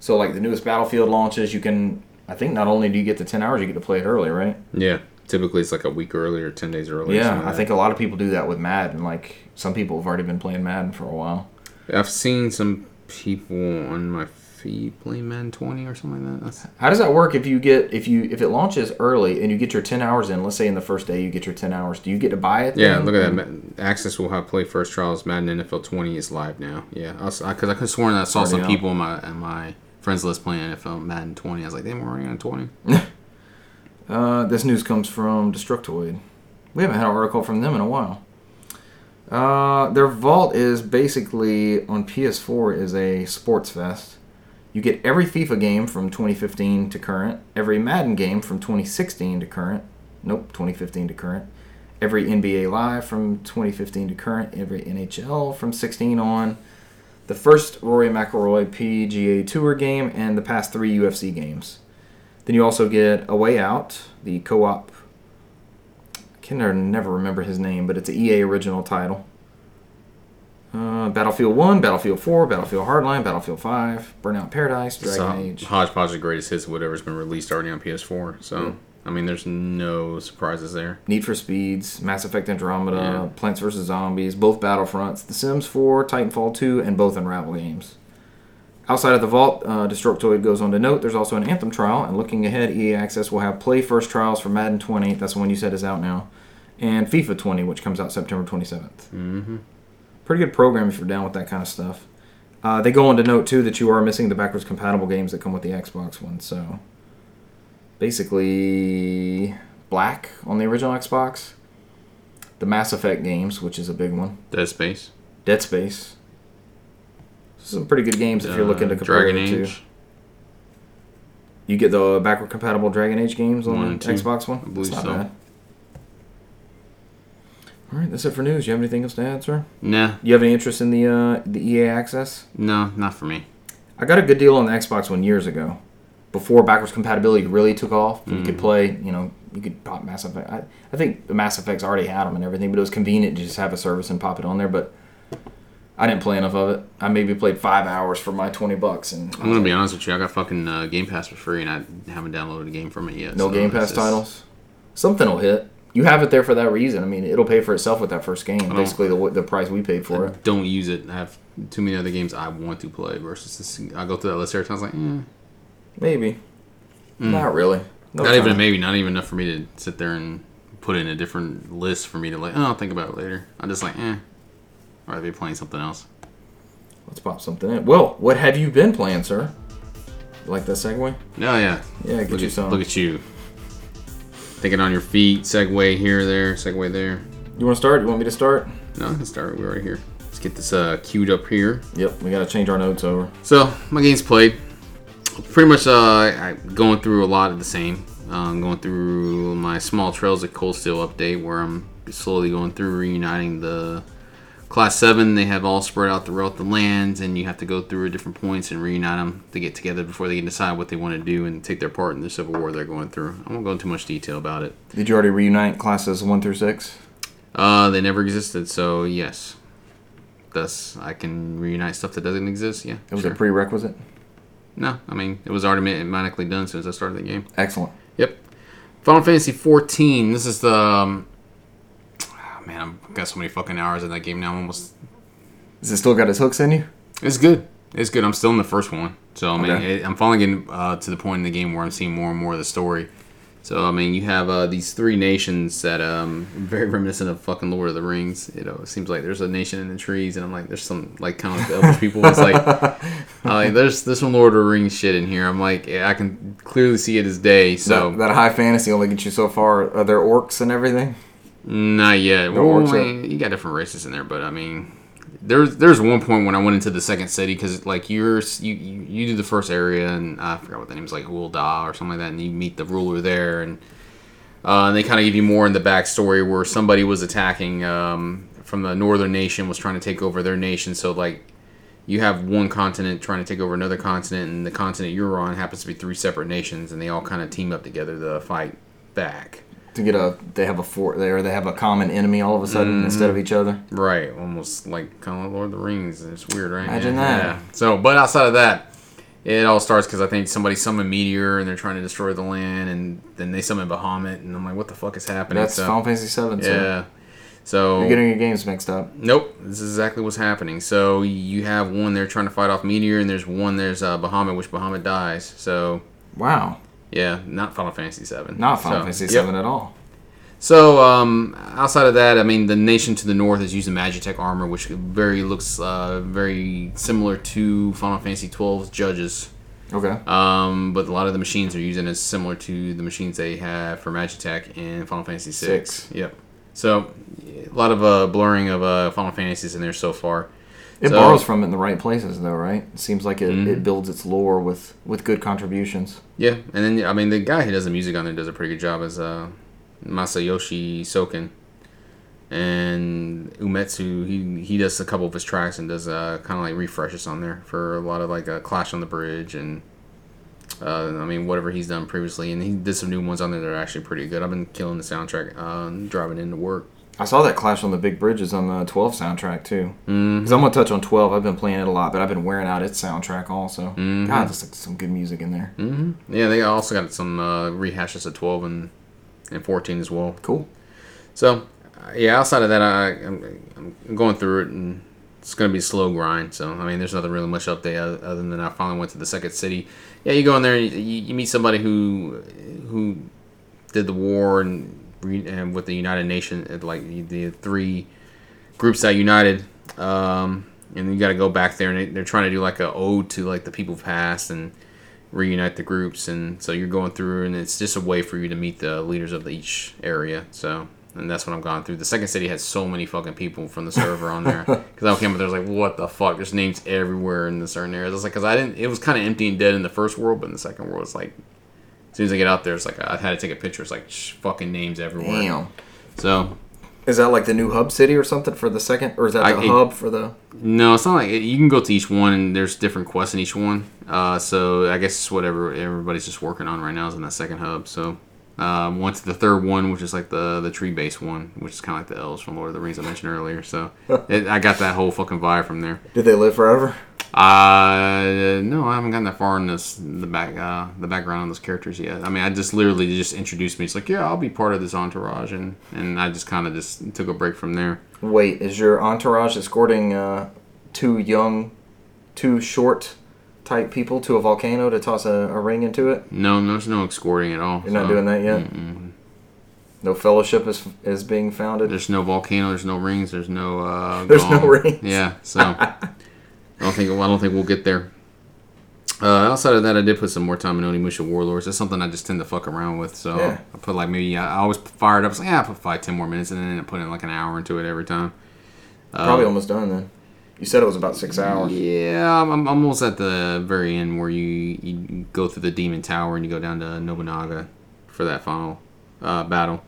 So, like the newest Battlefield launches, you can, I think not only do you get the 10 hours, you get to play it early, right? Yeah. Typically, it's like a week earlier, ten days earlier. yeah, I think a lot of people do that with Madden. Like, some people have already been playing Madden for a while. I've seen some people on my feed playing Madden 20 or something like that. That's, How does that work if you get if you if it launches early and you get your 10 hours in? Let's say in the first day you get your 10 hours. Do you get to buy it? yeah, then? look at that. Access will have play first trials. Madden NFL 20 is live now. Yeah, because I, could have sworn that I saw some people in my in my friends list playing NFL Madden 20. I was like, they were already on 20. Uh, this news comes from Destructoid. We haven't had an article from them in a while. Uh, their vault is basically on PS4 is a sports fest. You get every FIFA game from 2015 to current, every Madden game from 2016 to current. Nope, 2015 to current. Every NBA Live from 2015 to current, every NHL from 16 on, the first Rory McIlroy PGA Tour game, and the past three UFC games. Then you also get A Way Out, the co-op. I can never- remember his name, but it's an EA original title. Uh, Battlefield 1, Battlefield 4, Battlefield Hardline, Battlefield 5, Burnout Paradise, Dragon So, Age. hodgepodge of greatest hits, of whatever's been released already on PS4. So, I mean, there's no surprises there. Need for Speeds, Mass Effect Andromeda, Yeah. Plants vs. Zombies, both Battlefronts, The Sims 4, Titanfall 2, and both Unravel games. Outside of the vault, uh, Destructoid goes on to note there's also an Anthem trial, and looking ahead, EA Access will have Play First trials for Madden 20, that's the one you said is out now, and FIFA 20, which comes out September 27th. Mm-hmm. Pretty good program if you're down with that kind of stuff. Uh, they go on to note, too, that you are missing the backwards compatible games that come with the Xbox One, so basically black on the original Xbox. The Mass Effect games, which is a big one. Dead Space. Dead Space. Some pretty good games if you're Uh, looking to compare Dragon two. Age. You get the backward compatible Dragon Age games on One the two. Xbox One. I believe That's not so. bad. All right, that's it for news. You have anything else to add, sir? Nah, You have any interest in the uh, the EA Access? no, not for me. I got a good deal on the Xbox One years ago, before backwards compatibility really took off. You could Mhm. play, you know, you could pop Mass Effect. I, I think the Mass Effects already had them and everything, but it was convenient to just have a service and pop it on there. But I didn't play enough of it. I maybe played five hours for my twenty bucks, and I'm gonna be honest with you. I got fucking uh, Game Pass for free, and I haven't downloaded a game from it yet. no so Game Pass just- titles. Something will hit. You have it there for that reason. I mean, it'll pay for itself with that first game. Basically, the the price we paid for it. Don't use it. I have too many other games I want to play versus this. I go through that list every time. I was like, eh. Maybe. Not really. No not even time. maybe not even enough for me to sit there and put in a different list for me to like. Oh, I'll think about it later. I'm just like, eh. I'd rather be playing something else. Let's pop something in. Well, what have you been playing, sir? You like that segue? No, yeah. Yeah, get Look you at, some. look at you. Thinking on your feet, segue here, there, segue there. You want to start? You want me to start? No, I can start. We're already here. Let's get this uh, queued up here. Yep, we got to change our notes over. So my game's played. Pretty much, uh, going through a lot of the same. Um, going through my small Trails of Cold Steel update, where I'm slowly going through reuniting the class seven. They have all spread out throughout the lands, and you have to go through different points and reunite them to get together before they can decide what they want to do and take their part in the civil war they're going through. I won't go into much detail about it. Did you already reunite classes one through six? Uh, they never existed, so yes. Thus, I can reunite stuff that doesn't exist. Yeah, It was sure. a prerequisite. no. I mean, it was automatically done since I started the game. Excellent. Yep. Final Fantasy 14. This is the. Um, man, I've got so many fucking hours in that game now. I'm almost. Has it still got its hooks in you? It's good. It's good. I'm still in the first one, so I mean, Okay. it, I'm finally getting uh, to the point in the game where I'm seeing more and more of the story. So I mean, you have uh, these three nations that um very reminiscent of fucking Lord of the Rings. You know, it seems like there's a nation in the trees, and I'm like, there's some like kind of elvish people. It's like, uh, like there's there's some Lord of the Rings shit in here. I'm like, yeah, I can clearly see it as day. So that, that high fantasy only gets you so far. Are there orcs and everything? Not yet. Well, orcs I mean, you got different races in there, but I mean, there's there's one point when I went into the second city because like you're you, you you do the first area and I forgot what the name is like Ul'dah or something like that, and you meet the ruler there, and uh, and they kind of give you more in the backstory where somebody was attacking um, from the northern nation was trying to take over their nation, so like. You have one continent trying to take over another continent, and the continent you're on happens to be three separate nations, and they all kind of team up together to fight back. To get a, they have a fort there. They have a common enemy all of a sudden Mm-hmm. instead of each other. Right, almost like kind of Lord of the Rings. It's weird, right? Imagine yeah, that. yeah. So, but outside of that, it all starts because I think somebody summoned Meteor and they're trying to destroy the land, and then they summon Bahamut, and I'm like, what the fuck is happening? That's so, Final Fantasy Seven. Yeah. So you're getting your games mixed up. Nope, this is exactly what's happening. So you have one they're trying to fight off Meteor, and there's one there's uh, Bahamut, which Bahamut dies. So Wow, yeah, not Final Fantasy Seven. not Final So, Fantasy yep. Seven at all. So, um, outside of that, I mean, the nation to the north is using Magitech armor, which very looks uh, very similar to Final Fantasy XII's judges. Okay. Um, but a lot of the machines are using is similar to the machines they have for Magitech in Final Fantasy VI. Six. Yep. So, a lot of uh, blurring of uh, Final Fantasies in there so far. It So- borrows from it in the right places, though, right? It seems like it, Mhm. it builds its lore with, with good contributions. Yeah, and then I mean the guy who does the music on there does a pretty good job as uh, Masayoshi Soken, and Uematsu he he does a couple of his tracks and does uh, kind of like refreshes on there for a lot of like uh, Clash on the Bridge and uh, I mean whatever he's done previously, and he did some new ones on there that are actually pretty good. I've been killing the soundtrack uh, driving into work. I saw that Clash on the Big Bridges on the 12 soundtrack, too. Because I'm going to touch on 12. I've been playing it a lot, but I've been wearing out its soundtrack also. Mhm. God, there's like some good music in there. hmm Yeah, they also got some uh, rehashes of twelve and and fourteen as well. Cool. So, uh, yeah, outside of that, I, I'm, I'm going through it, and it's going to be a slow grind. So, I mean, there's nothing really much update other, other than I finally went to the second city. Yeah, you go in there, and you, you meet somebody who who did the war and, and with the United Nations, like the, three groups that united. Um, and you got to go back there, and they, they're trying to do like a ode to like the people past and reunite the groups. And so you're going through, and it's just a way for you to meet the leaders of each area. So. And that's what I'm going through. The second city had so many fucking people from the server on there. Because I came up there, I was like, "What the fuck?" There's names everywhere in the certain areas. I was like, "Cause I didn't." It was kind of empty and dead in the first world, but in the second world, it's like, as soon as I get out there, it's like I've had to take a picture. It's like sh- fucking names everywhere. Damn. So Is that like the new hub city or something for the second? Or is that I- the it- hub for the. No, it's not like you can go to each one, and there's different quests in each one. Uh, so I guess whatever everybody's just working on right now is in that second hub. So um, went to the third one, which is like the the tree based one, which is kind of like the elves from Lord of the Rings I mentioned earlier. So it, I got that whole fucking vibe from there. Did they live forever? Uh, no, I haven't gotten that far in this the back uh, the background on those characters yet. I mean, I just literally just introduced me. It's like, yeah, I'll be part of this entourage, and and I just kind of just took a break from there. Wait, is your entourage escorting uh, two young, two short type people to a volcano to toss a, a ring into it? No, there's no escorting at all. You're not doing that yet? Mm-mm. No fellowship is is being founded? There's no volcano. There's no rings. There's no. Uh, There's no rings. Yeah, so I don't think I don't think we'll get there. Uh, outside of that, I did put some more time in Onimusha Warlords. That's something I just tend to fuck around with. So Yeah. I put like maybe I I always fired up. I was like, yeah, I put five, ten more minutes, and then end up putting like an hour into it every time. Uh, Probably almost done then. You said it was about six hours. Yeah, I'm, I'm almost at the very end where you you go through the Demon Tower and you go down to Nobunaga for that final uh, battle.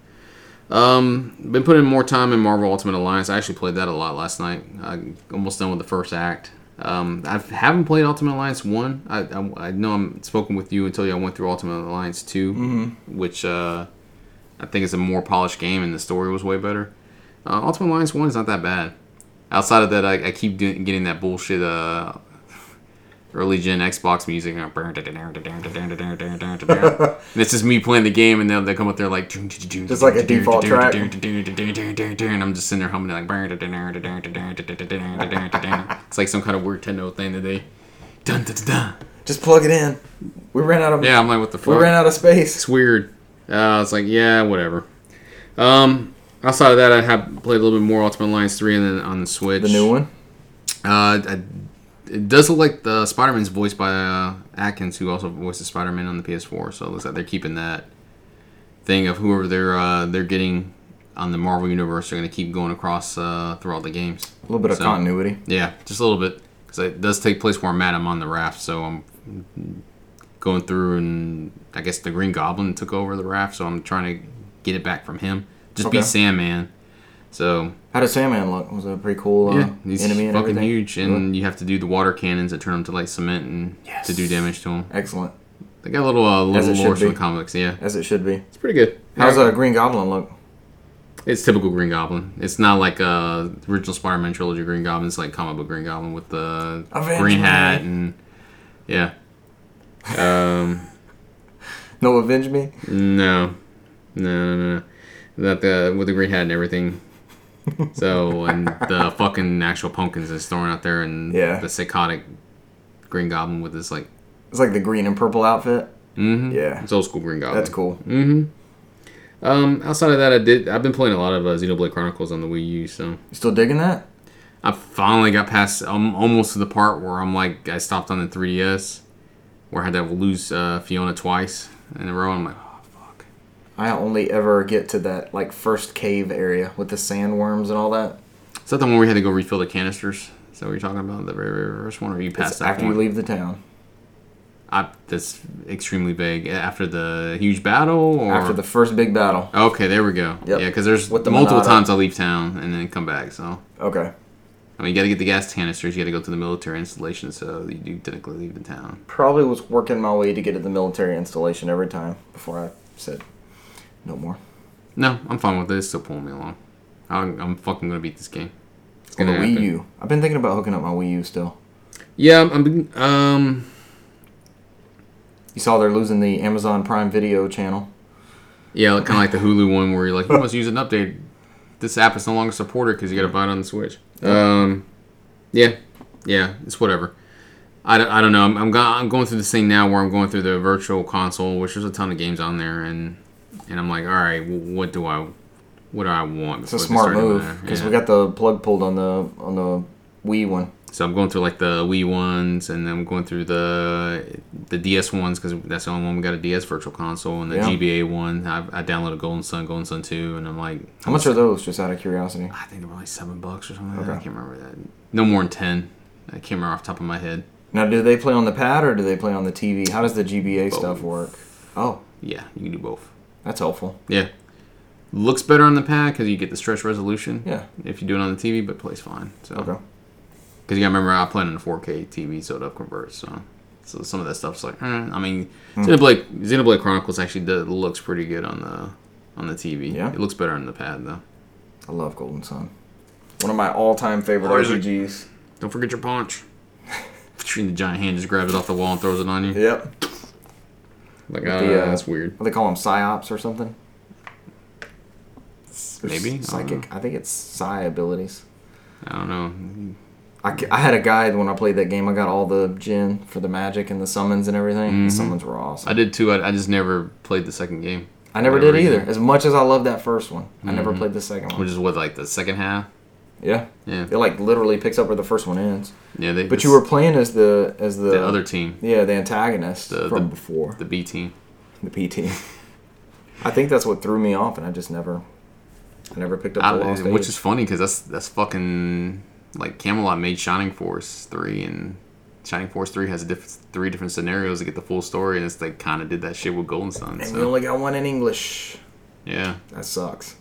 Um, been putting more time in Marvel Ultimate Alliance. I actually played that a lot last night. I almost done with the first act. Um, I haven't played Ultimate Alliance one. I, I, I know I'm spoken with you until you I went through Ultimate Alliance 2 Mm-hmm. which uh, I think is a more polished game and the story was way better. Uh, Ultimate Alliance one is not that bad. Outside of that, I, I keep doing, getting that bullshit uh, early gen Xbox music. and it's just me playing the game, and they'll they come up there like just like a default track. and I'm just sitting there humming like it's like some kind of weird Nintendo thing that they dun dun dun. Just plug it in. We ran out of Yeah, I'm like, what the fuck? we ran out of space. It's weird. Uh, it's like, yeah, whatever. Um, outside of that, I have played a little bit more Ultimate Alliance 3 and then on the Switch. The new one. Uh, I, it does look like the Spider Man's voiced by uh, Atkins, who also voices Spider Man on the PS4. So it looks like they're keeping that thing of whoever they're uh, they're getting on the Marvel universe. They're going to keep going across uh, throughout the games. A little bit of continuity. Yeah, just a little bit because it does take place where I'm at. I'm on the raft, so I'm going through, and I guess the Green Goblin took over the raft, so I'm trying to get it back from him. Just Okay. beat Sandman. So How does Sandman look? Was it a pretty cool uh, yeah, he's enemy and fucking everything? huge, and you have to do the water cannons that turn them to like cement and to do damage to them. Excellent, They got a little uh, little lore from the comics. Yeah, as it should be. it's pretty good. How's Yeah. uh, Green Goblin look? It's typical Green Goblin. It's not like uh original Spider-Man trilogy Green Goblin. It's like comic book Green Goblin with the green hat and yeah. Um, No, avenge me. no, no, no, no. That the with the green hat and everything. So and the fucking actual pumpkins is thrown out there and Yeah. the psychotic Green Goblin with this like It's like the green and purple outfit. mm-hmm. Yeah. it's old school Green Goblin. That's cool. Mm-hmm. Um, outside of that, I did. I've been playing a lot of uh, Xenoblade Chronicles on the Wii U, so You still digging that? I finally got past um, almost to the part where I'm like I stopped on the 3DS, where I had to lose uh, Fiora twice in a row. I'm like. I only ever get to that like first cave area with the sandworms and all that. Is that the one we had to go refill the canisters? Is that what you're talking about? The very, very first one, or you It's passed that after point? you leave the town. I, that's extremely vague. After the huge battle, or After the first big battle. okay, there we go. Yep. Yeah, because there's the multiple Monado. times I leave town and then come back. So Okay. I mean, you got to get the gas canisters. You got to go to the military installation, so you do technically leave the town. Probably was working my way to get to the military installation every time before I said no more. No, I'm fine with this. Still pulling me along. I'm, I'm fucking gonna beat this game. It's On the gonna Wii. U. I've been thinking about hooking up my Wii U still. Yeah, I'm. I'm um. You saw they're losing the Amazon Prime Video channel. Yeah, kind of like the Hulu one where you're like, you must use an update. This app is no longer supported because you got to buy it on the Switch. Um, yeah, yeah, it's whatever. I, don't- I don't know. I'm I'm, go- I'm going through this thing now where I'm going through the virtual console, which there's a ton of games on there, and and I'm like, all right, wh- what do I, what do I want? It's a smart move because Yeah. we got the plug pulled on the on the Wii one. So I'm going through like the Wii ones, and then I'm going through the the DS ones because that's the only one we got a DS Virtual Console, and the Yeah. GBA one. I, I downloaded Golden Sun, Golden Sun Two, and I'm like, How much are those? Just out of curiosity. I think they were like seven bucks or something. Okay. I can't remember that. No more than ten. I can't remember off the top of my head. Now, do they play on the pad or do they play on the TV? How does the GBA stuff work? Oh, Yeah, you can do both. That's helpful. Yeah, looks better on the pad because you get the stretch resolution. Yeah. If you do it on the TV, but plays fine. So Okay. because you gotta remember I play on a 4K TV, so it up converts. So so some of that stuff's like, eh. I mean, Hmm. Xenoblade Xenoblade Chronicles actually does, looks pretty good on the on the TV. Yeah? it looks better on the pad though. I love Golden Sun. One of my all-time favorite Or RPGs. Don't forget your punch. Between the giant hand just grabs it off the wall and throws it on you. Yep. Like, With uh, the, uh, that's weird. What they call them, psyops or something? It's- it's Maybe? I psychic. I think it's psi abilities. I don't know. I, I had a guide when I played that game. I got all the Djinn for the magic and the summons and everything. Mhm. The summons were awesome. I did too. I, I just never played the second game, I never whatever did either. As much as I love that first one, I never Mhm. played the second one. which is what like the second half. Yeah, Yeah, it like literally picks up where the first one ends. yeah. They, But you were playing as the as the, the other team, yeah the antagonist The- from the- before the B team. the PT. I think that's what threw me off, and I just never, I never picked up I, the Lost which Age. is funny because that's that's fucking like Camelot made Shining Force three and Shining Force three has diff- three different scenarios to get the full story, and it's they kind of did that shit with Golden Sun. and we So only got one in English. yeah, That sucks.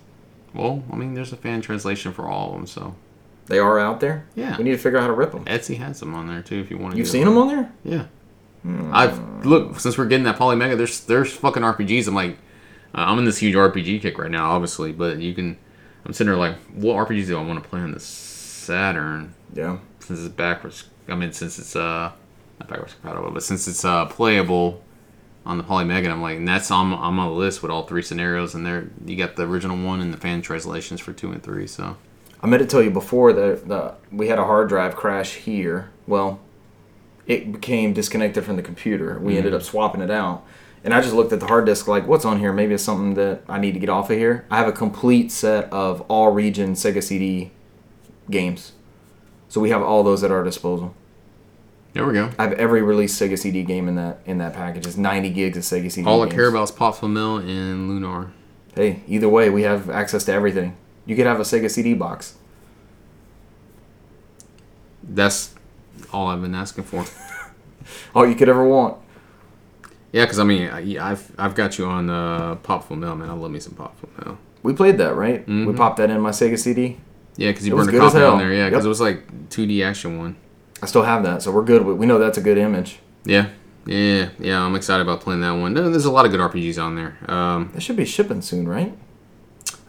Well, I mean, there's a fan translation for all of them, so They are out there. yeah. We need to figure out how to rip them. Etsy has them on there too if you want to. You've seen them on there? Yeah. I've look since we're getting that Polymega. There's there's fucking RPGs. I'm like, uh, I'm in this huge RPG kick right now, obviously, but you can. I'm sitting there like, what RPGs do I want to play on the Saturn? Yeah. Since it's backwards, I mean, since it's uh, not backwards compatible, but since it's uh playable on the Poly Polymega, I'm like, and that's on I'm on the list with all three scenarios, and there you got the original one and the fan translations for two and three. So I meant to tell you before that the, we had a hard drive crash here. Well, it became disconnected from the computer. We mm-hmm. ended up swapping it out. And I just looked at the hard disk like, what's on here? Maybe it's something that I need to get off of here. I have a complete set of all region Sega CD games. So we have all those at our disposal. There we go. I have every released Sega CD game in that in that package. It's 90 gigs of Sega CD All I care about is Popful Mill and Lunar. Hey, either way, we have access to everything. You could have a Sega CD box. That's all I've been asking for. All you could ever want. Yeah, because I mean, I, I've I've got you on uh, Popful Mill, man. I love me some Popful Mill. We played that, right? We Mhm. popped that in my Sega CD. Yeah, because you It burned a copy on there. Yeah, because Yep. it was like 2D action one. I still have that, so we're good. We know that's a good image. Yeah, yeah, yeah. I'm excited about playing that one. There's a lot of good RPGs on there. Um, That should be shipping soon, right?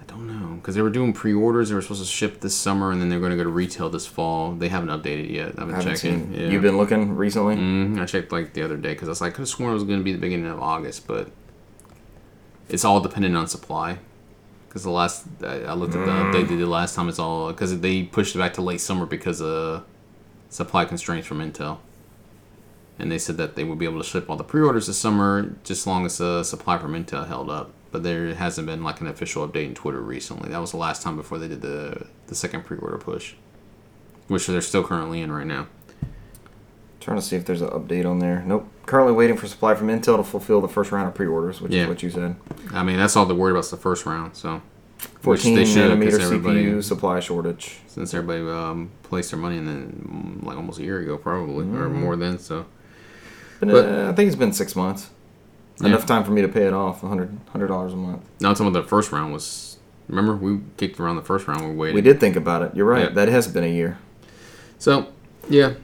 I don't know because they were doing pre-orders. They were supposed to ship this summer, and then they're going to go to retail this fall. They haven't updated yet. I've been I haven't checking. seen. Yeah. You've been looking recently. hmm I checked like the other day because I was like, could have sworn it was going to be the beginning of August, but it's all dependent on supply. Because the last I I looked at the Mm. update they did last time, it's all because they pushed it back to late summer because of supply constraints from Intel. And they said that they would be able to ship all the pre-orders this summer, just as long as the supply from Intel held up. But there hasn't been like an official update in Twitter recently. That was the last time before they did the the second pre-order push, which they're still currently in right now. Trying to see if there's an update on there. Nope. Currently waiting for supply from Intel to fulfill the first round of pre-orders, which Yeah. is what you said. I mean, that's all they're worried about is the first round. So, which 14 they should, nanometer CPU supply shortage. since everybody um, placed their money in it like almost a year ago, probably or Mm-hmm. more than. So, But, But- uh, I think it's been six months. Yeah. Enough time for me to pay it off. $100, $100 a month. now I'm talking about the first round was. Remember, we kicked around the first round. We waited. We did think about it. You're right. Yeah. That has been a year. So, yeah.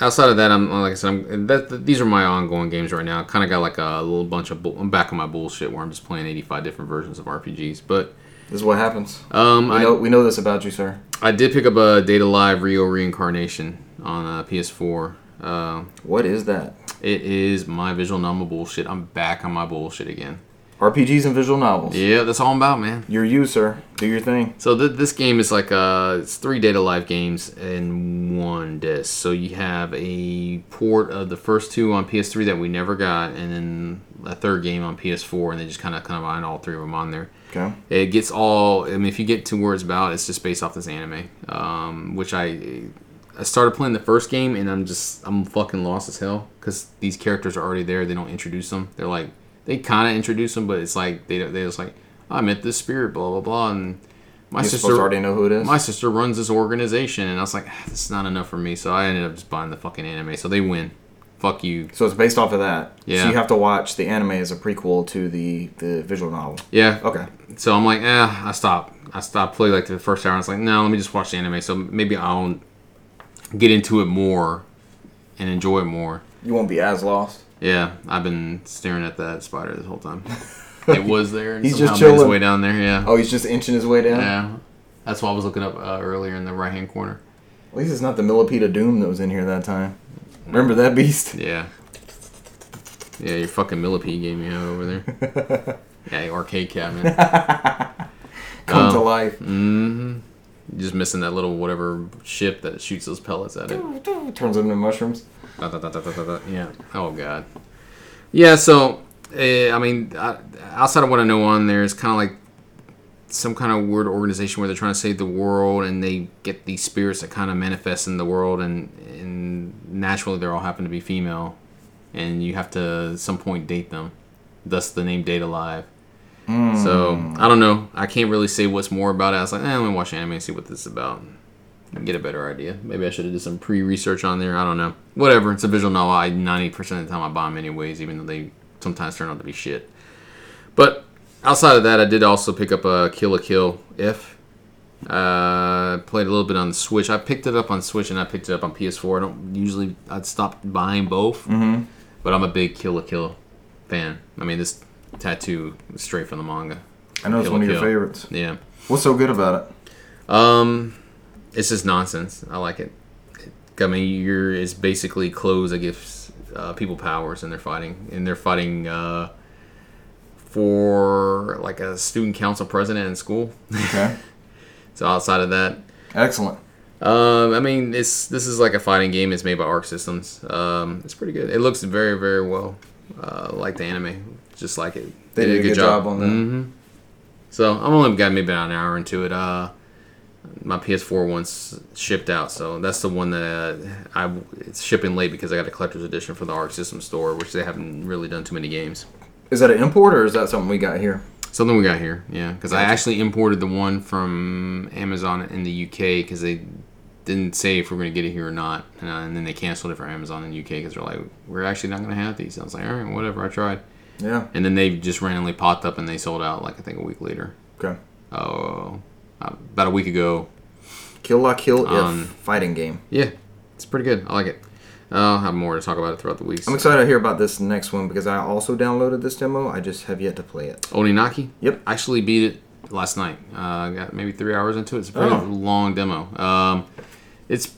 Outside of that, I'm like I said, I'm, that, that- these are my ongoing games right now. Kind of got like a little bunch of. Bull, I'm back on my bullshit where I'm just playing 85 different versions of RPGs. But This is what happens. um, We I know, we know this about you, sir. I did pick up a Date A Live Rio Reincarnation on uh, PS4. Uh, What is that? it is my visual novel bullshit. I'm back on my bullshit again. RPGs and visual novels. Yeah, that's all I'm about, man. You're you, sir. Do your thing. So th- this game is like uh, it's three Date A Live games in one disc. So you have a port of the first two on PS3 that we never got, and then a third game on PS4, and they just kind of combine all three of them on there. Okay. It gets all. I mean, if you get to where it's about, it's just based off this anime, um, which I I started playing the first game, and I'm just I'm fucking lost as hell because these characters are already there. They don't introduce them. They're like they kind of introduce them, but it's like they they just like I met this spirit, blah blah blah, and my You're sister already know who it is. my sister runs this organization, and I was like, "Ah, this is not enough for me. So I ended up just buying the fucking anime. So they win. Fuck you. so it's based off of that. Yeah. So you have to watch the anime as a prequel to the, the visual novel. Yeah. Okay. So I'm like, eh, I stopped. I stopped playing like the first hour. I was like, no, let me just watch the anime. So maybe I'll get into it more and enjoy it more. You won't be as lost. Yeah, I've been staring at that spider this whole time. it was there. And He's just made his way down there. Yeah. Oh, he's just inching his way down? Yeah. That's why I was looking up uh, earlier in the right hand corner. At least it's not the Millipede of Doom that was in here that time. Remember that beast? Yeah. Yeah, your fucking millipede game you have over there. yeah, arcade cabinet. Come Um, to life. hmm Just missing that little whatever ship that shoots those pellets at it. Turns into mushrooms. Yeah. Oh god. Yeah. So, uh, I mean, uh, outside of what I know on there, it's kind of like some kind of weird organization where they're trying to save the world, and they get these spirits that kind of manifest in the world, and and naturally they all happen to be female, and you have to at some point date them. Thus the name Date A Live. So I don't know. I can't really say what's more about it. I was like, eh, let me watch anime and see what this is about and get a better idea. Maybe I should have did some pre-research on there. I don't know. Whatever. It's a visual novel. I ninety percent of the time I buy them anyways, even though they sometimes turn out to be shit. But outside of that, I did also pick up a Kill la Kill If. Uh, played a little bit on the Switch. I picked it up on Switch and I picked it up on PS4. I don't usually. I'd stop buying both, Mm-hmm. but I'm a big Kill la Kill fan. I mean, this tattoo straight from the manga. I know it's one of your favorites. Yeah. What's so good about it? Um, it's just nonsense. I like it. I mean, you're it's basically clothes that gives uh, people powers, and they're fighting, and they're fighting uh, for like a student council president in school. Okay. so outside of that, Excellent. um, I mean, it's this is like a fighting game. It's made by Arc Systems. Um, it's pretty good. It looks very, very well, uh, like the anime, just like it. They did a good job on that. hmm So I'm only got maybe about an hour into it. Uh, my PS4 one's shipped out, so that's the one that uh, I it's shipping late because I got a collector's edition for the Arc System store, which they haven't really done too many games. Is that an import or is that something we got here? Something we got here, yeah. Because I actually imported the one from Amazon in the UK because they didn't say if we're going to get it here or not, uh, and then they canceled it for Amazon in the UK because they're like, we're actually not going to have these. I was like, all right, whatever. I tried, Yeah. and then they just randomly popped up and they sold out like I think a week later. Okay. Oh, uh, about a week ago. Kill La Kill Um, If fighting game. Yeah, it's pretty good. I like it. I'll have more to talk about it throughout the weeks. I'm excited to hear about this next one because I also downloaded this demo. I just have yet to play it. Oninaki. Yep. I actually beat it last night. Uh, I got maybe three hours into it. It's a pretty Oh. long demo. Um, it's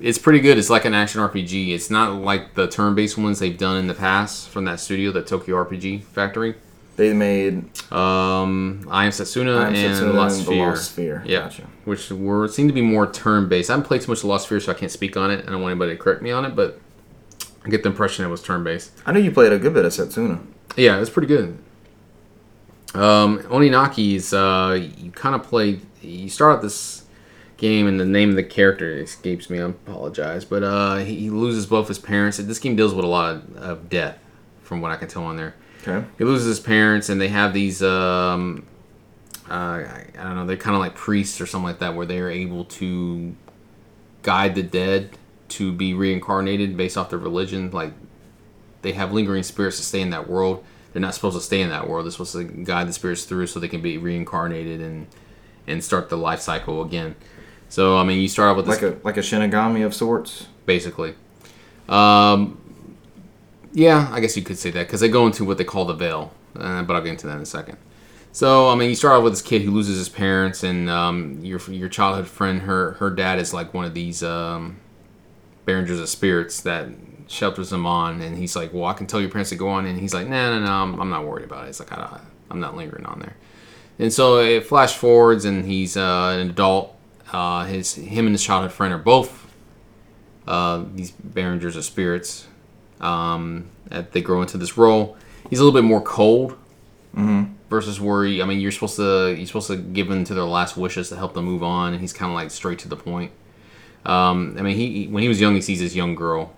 it's pretty good. It's like an action RPG. It's not like the turn-based ones they've done in the past from that studio, the Tokyo RPG Factory. They made Um, I am Setsuna I Am and Setsuna Lost and Sphere. Lost Sphere. Yeah, Gotcha. which were seem to be more turn-based. I haven't played too much of Lost Sphere, so I can't speak on it. I don't want anybody to correct me on it, but I get the impression it was turn-based. I know you played a good bit of Setsuna. Yeah, it's pretty good. Um, Oninaki is uh, you kind of play. You start out this game, and the name of the character escapes me. I apologize, but uh, he, he loses both his parents. This game deals with a lot of, of death, from what I can tell on there. Okay. He loses his parents, and they have these. Um, uh, I, I don't know. They're kind of like priests or something like that, where they are able to guide the dead to be reincarnated based off their religion. Like they have lingering spirits to stay in that world. They're not supposed to stay in that world. They're supposed to guide the spirits through so they can be reincarnated and and start the life cycle again. So I mean, you start off with this Like a like a Shinigami of sorts. basically. Um, yeah, I guess you could say that because they go into what they call the veil, uh, but I'll get into that in a second. So, I mean, you start off with this kid who loses his parents, and um, your your childhood friend, her her dad is like one of these um, Beringers of spirits that shelters him on, and he's like, "Well, I can tell your parents to go on," and he's like, "No, no, no, I'm, I'm not worried about it." It's like I don't, I'm not lingering on there. And so it flash forwards, and he's uh, an adult. Uh, his him and his childhood friend are both uh, these Beringers of spirits. Um, that they grow into this role. He's a little bit more cold versus where he, I mean, you're supposed to you're supposed to give in to their last wishes to help them move on, and he's kind of like straight to the point. Um, I mean, he when he was young, he sees this young girl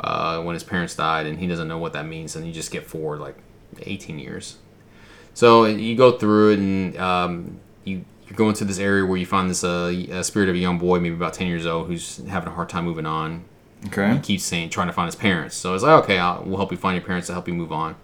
uh, when his parents died, and he doesn't know what that means, and you just get forward like 18 years. So you go through it, and um, you you go into this area where you find this uh, a spirit of a young boy, maybe about 10 years old, who's having a hard time moving on. Okay. He keeps saying trying to find his parents. So it's like, okay, I'll, we'll help you find your parents to help you move on.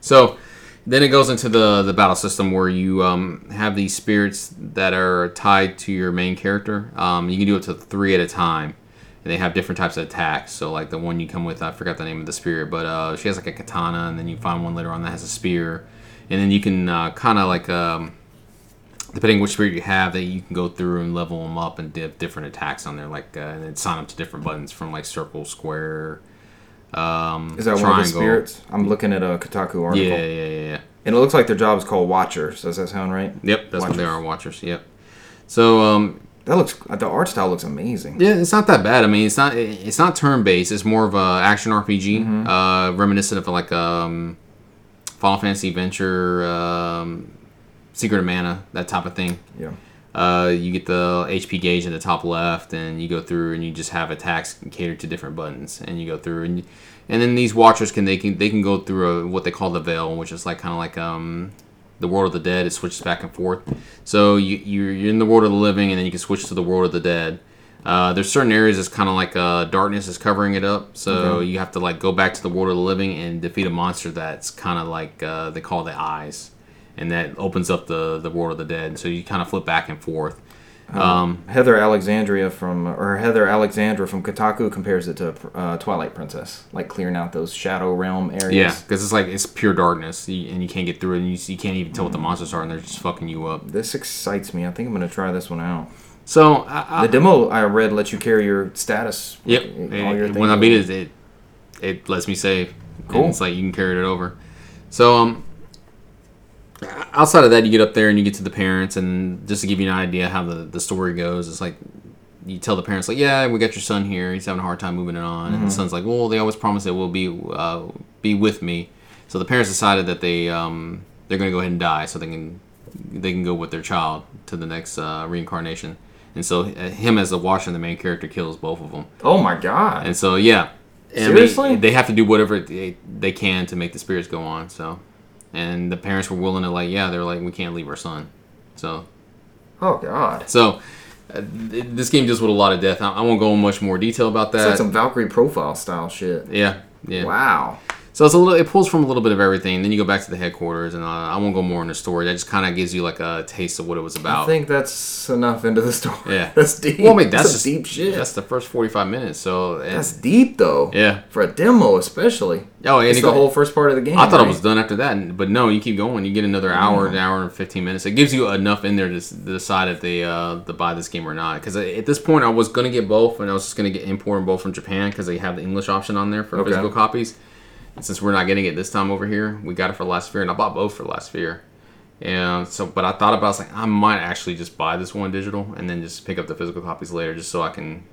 So then it goes into the the battle system where you um, have these spirits that are tied to your main character. Um, you can do it to three at a time, and they have different types of attacks. So like the one you come with, I forgot the name of the spirit, but uh, she has like a katana, and then you find one later on that has a spear, and then you can uh, kind of like. Um, depending which spirit you have, that you can go through and level them up and have different attacks on there, like uh, and then sign up to different buttons from like circle, square, um, Is that one of the spirits? I'm looking at a Kotaku article. Yeah, yeah, yeah, yeah. And it looks like their job is called Watchers. Does that sound right? Yep, that's what they are, watchers. Yep. So um, That looks. The art style looks amazing. yeah, it's not that bad. I mean, it's not it's not turn based. It's more of a action RPG, Mm-hmm. uh, reminiscent of like um, Final Fantasy Adventure, um, Secret of Mana, that type of thing. Yeah. Uh, you get the HP gauge in the top left, and you go through, and you just have attacks catered to different buttons, and you go through, and and then these watchers can they can they can go through a, what they call the veil, which is like kind of like um the world of the dead. It switches back and forth. So you you're, you're in the world of the living, and then you can switch to the world of the dead. Uh, there's certain areas that's kind of like uh, darkness is covering it up, so you have to like go back to the world of the living and defeat a monster that's kind of like uh, they call the eyes, and that opens up the the world of the dead. So you kind of flip back and forth. Um, Heather Alexandria from or Heather Alexandra from Kotaku compares it to uh, Twilight Princess, like clearing out those Shadow Realm areas. yeah, because it's like it's pure darkness, and you can't get through it, and you, you can't even tell what the monsters are, and they're just fucking you up. This excites me. I think I'm gonna try this one out. So I, I, The demo I read lets you carry your status. Yep. All your It- things when I beat it, it it lets me save. Cool. And it's like you can carry it over. So um, outside of that, you get up there and you get to the parents, and just to give you an idea how the the story goes, it's like you tell the parents like, yeah, we got your son here. He's having a hard time moving it on, and the son's like, well, they always promise they will be uh, be with me. So the parents decided that they um, they're going to go ahead and die so they can they can go with their child to the next uh, reincarnation. And so uh, him as the watcher, the main character, kills both of them. Oh my god. And so yeah, mean, Seriously? they have to do whatever they, they can to make the spirits go on. So, and the parents were willing to like, yeah, they're like, we can't leave our son. So, oh god. so uh, th- this game deals with a lot of death. I, I won't go in much more detail about It's that. like some Valkyrie profile style shit. yeah, yeah. Wow. So it's a little. It pulls from a little bit of everything. Then you go back to the headquarters, and uh, I won't go more into the story. That just kind of gives you like a taste of what it was about. I think that's enough into the story. Yeah. That's deep. well, I mean, that's some just deep shit. That's the first forty-five minutes. So That's deep though. yeah. For a demo, especially. Oh, and It's the go- whole first part of the game. I thought right? it was done after that, but no, you keep going. You get another hour, an hour and fifteen minutes. It gives you enough in there to, to decide if they uh, to buy this game or not. Because at this point, I was gonna get both, and I was just gonna get import them both from Japan because they have the English option on there for Okay. physical copies. And since we're not getting it this time over here, we got it for Lost Sphere, and I bought both for Lost Sphere. And so, but I thought about, I was like, I might actually just buy this one digital and then just pick up the physical copies later, just so I can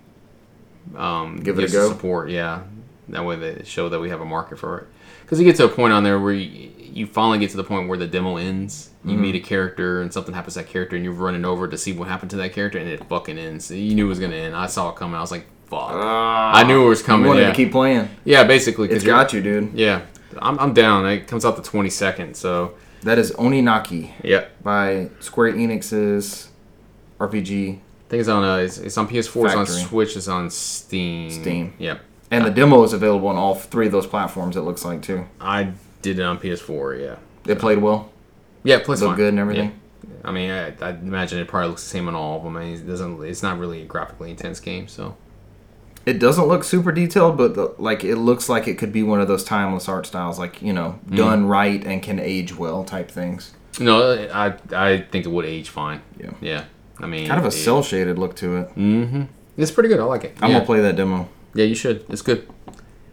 um, Give it a go? support. Yeah, that way they show that we have a market for it. Because you get to a point on there where you, you finally get to the point where the demo ends, you meet a character and something happens to that character and you're running over to see what happened to that character and it fucking ends. You knew it was gonna end. I saw it coming. I was like, fuck. I knew it was You coming. wanted Yeah, to keep playing. yeah basically. It's got you, dude. Yeah, I'm, I'm down. It comes out the 22nd, so That is Oninaki yeah. by Square Enix's RPG, I think it's on uh, it's, it's on PS4, it's on Switch, it's on Steam. Steam. Yep. and the demo is available on all three of those platforms. It looks like too. I did it on PS4. Yeah. It played well, Yeah, it plays looked fine. good and everything. Yeah. I mean, I, I imagine it probably looks the same on all of them. I mean, it doesn't. It's not really a graphically intense game, so It doesn't look super detailed, but the, like it looks like it could be one of those timeless art styles, like you know, Mm-hmm. done right and can age well type things. no, I I think it would age fine. Yeah. Yeah. I mean, Kind of a cell shaded look to it. Mm-hmm. It's pretty good. I like it. I'm yeah. gonna play that demo. Yeah, you should. It's good.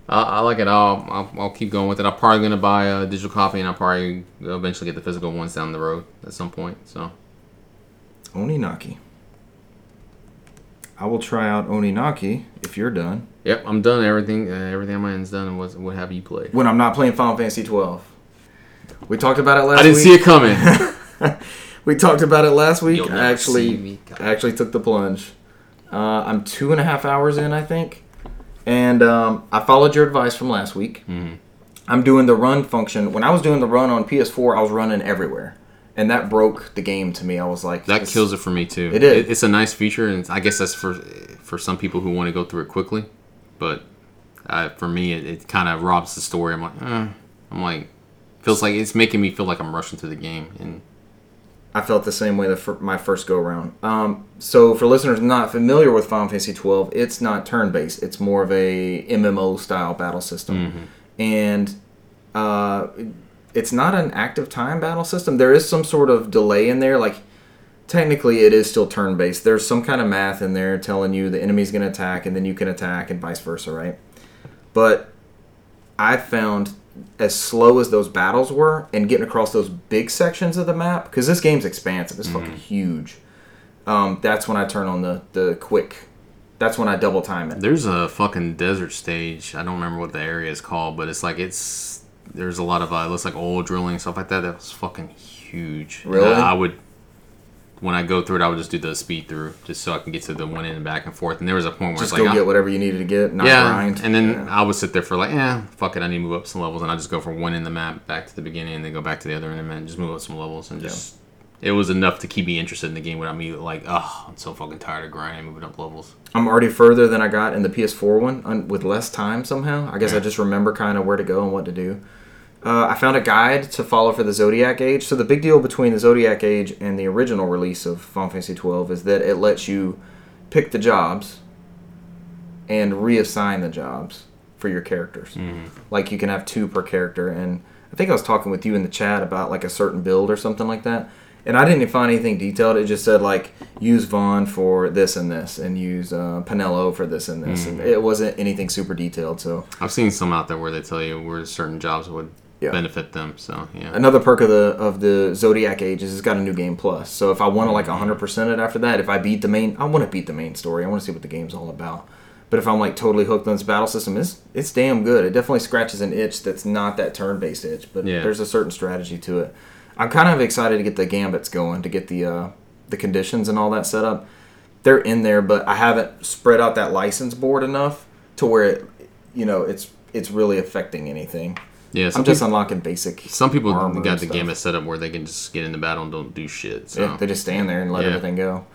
I, I like it. I'll, I'll I'll keep going with it. I'm probably gonna buy a digital copy, and I'll probably eventually get the physical ones down the road at some point. So Oninaki. I will try out Oninaki if you're done. Yep, I'm done. Everything, uh, everything on my end's done. And what, what have you played? When I'm not playing Final Fantasy 12. We talked about it last week. I didn't week. see it coming. We talked about it last week. I actually. I actually took the plunge. Uh, I'm two and a half hours in, I think, and um, I followed your advice from last week. Mm-hmm. I'm doing the run function. When I was doing the run on PS4, I was running everywhere, and that broke the game to me. I was like, that kills it for me too. It is. it's a nice feature, and I guess that's for for some people who want to go through it quickly. But uh, for me, it, it kind of robs the story. I'm like, eh. I'm like, feels like it's making me feel like I'm rushing through the game, and I felt the same way the fir- my first go around. Um, so for listeners not familiar with Final Fantasy 12, it's not turn based. It's more of a MMO style battle system, and uh, it's not an active time battle system. There is some sort of delay in there, like. Technically, it is still turn based. There's some kind of math in there telling you the enemy's going to attack and then you can attack and vice versa, right? But I found as slow as those battles were and getting across those big sections of the map because this game's expansive it's fucking huge um, that's when i turn on the the quick that's when i double time it There's a fucking desert stage. I don't remember what the area is called, but it's like it's there's a lot of uh, it looks like oil drilling and stuff like that. That was fucking huge. And Really? I, I would when I go through it, I would just do the speed through just so I can get to the one end and back and forth. And there was a point where just it's go like, get ah, whatever you needed to get not yeah, grind and then Yeah. I would sit there for like, yeah, fuck it, I need to move up some levels, and I just go from one end of the map back to the beginning, and then go back to the other end of the map, and just move up some levels, and just. It was enough to keep me interested in the game without me like, oh, I'm so fucking tired of grinding, moving up levels. i'm already further than i got in the ps4 one with less time somehow i guess i just remember kind of where to go and what to do uh, i found a guide to follow for the zodiac age so the big deal between the zodiac age and the original release of final fantasy 12 is that it lets you pick the jobs and reassign the jobs for your characters. Like you can have two per character, and I think I was talking with you in the chat about like a certain build or something like that. And I didn't find anything detailed. It just said like use Vaan for this and this, and use uh, Penelo for this and this. And it wasn't anything super detailed. So I've seen some out there where they tell you where certain jobs would Yeah. benefit them. So yeah, another perk of the of the Zodiac Age is it's got a new game plus. So if I want to like 100% it after that, if I beat the main, I want to beat the main story. I want to see what the game's all about. But if I'm like totally hooked on this battle system, it's it's damn good. It definitely scratches an itch that's not that turn based itch, but Yeah. there's a certain strategy to it. I'm kind of excited to get the gambits going, to get the uh, the conditions and all that set up. They're in there, but I haven't spread out that license board enough to where it, you know, it's it's really affecting anything. Yeah. I'm just people, unlocking basic. some people got the game set up where they can just get in the battle and don't do shit. So Yeah, they just stand there and let Yeah. everything go.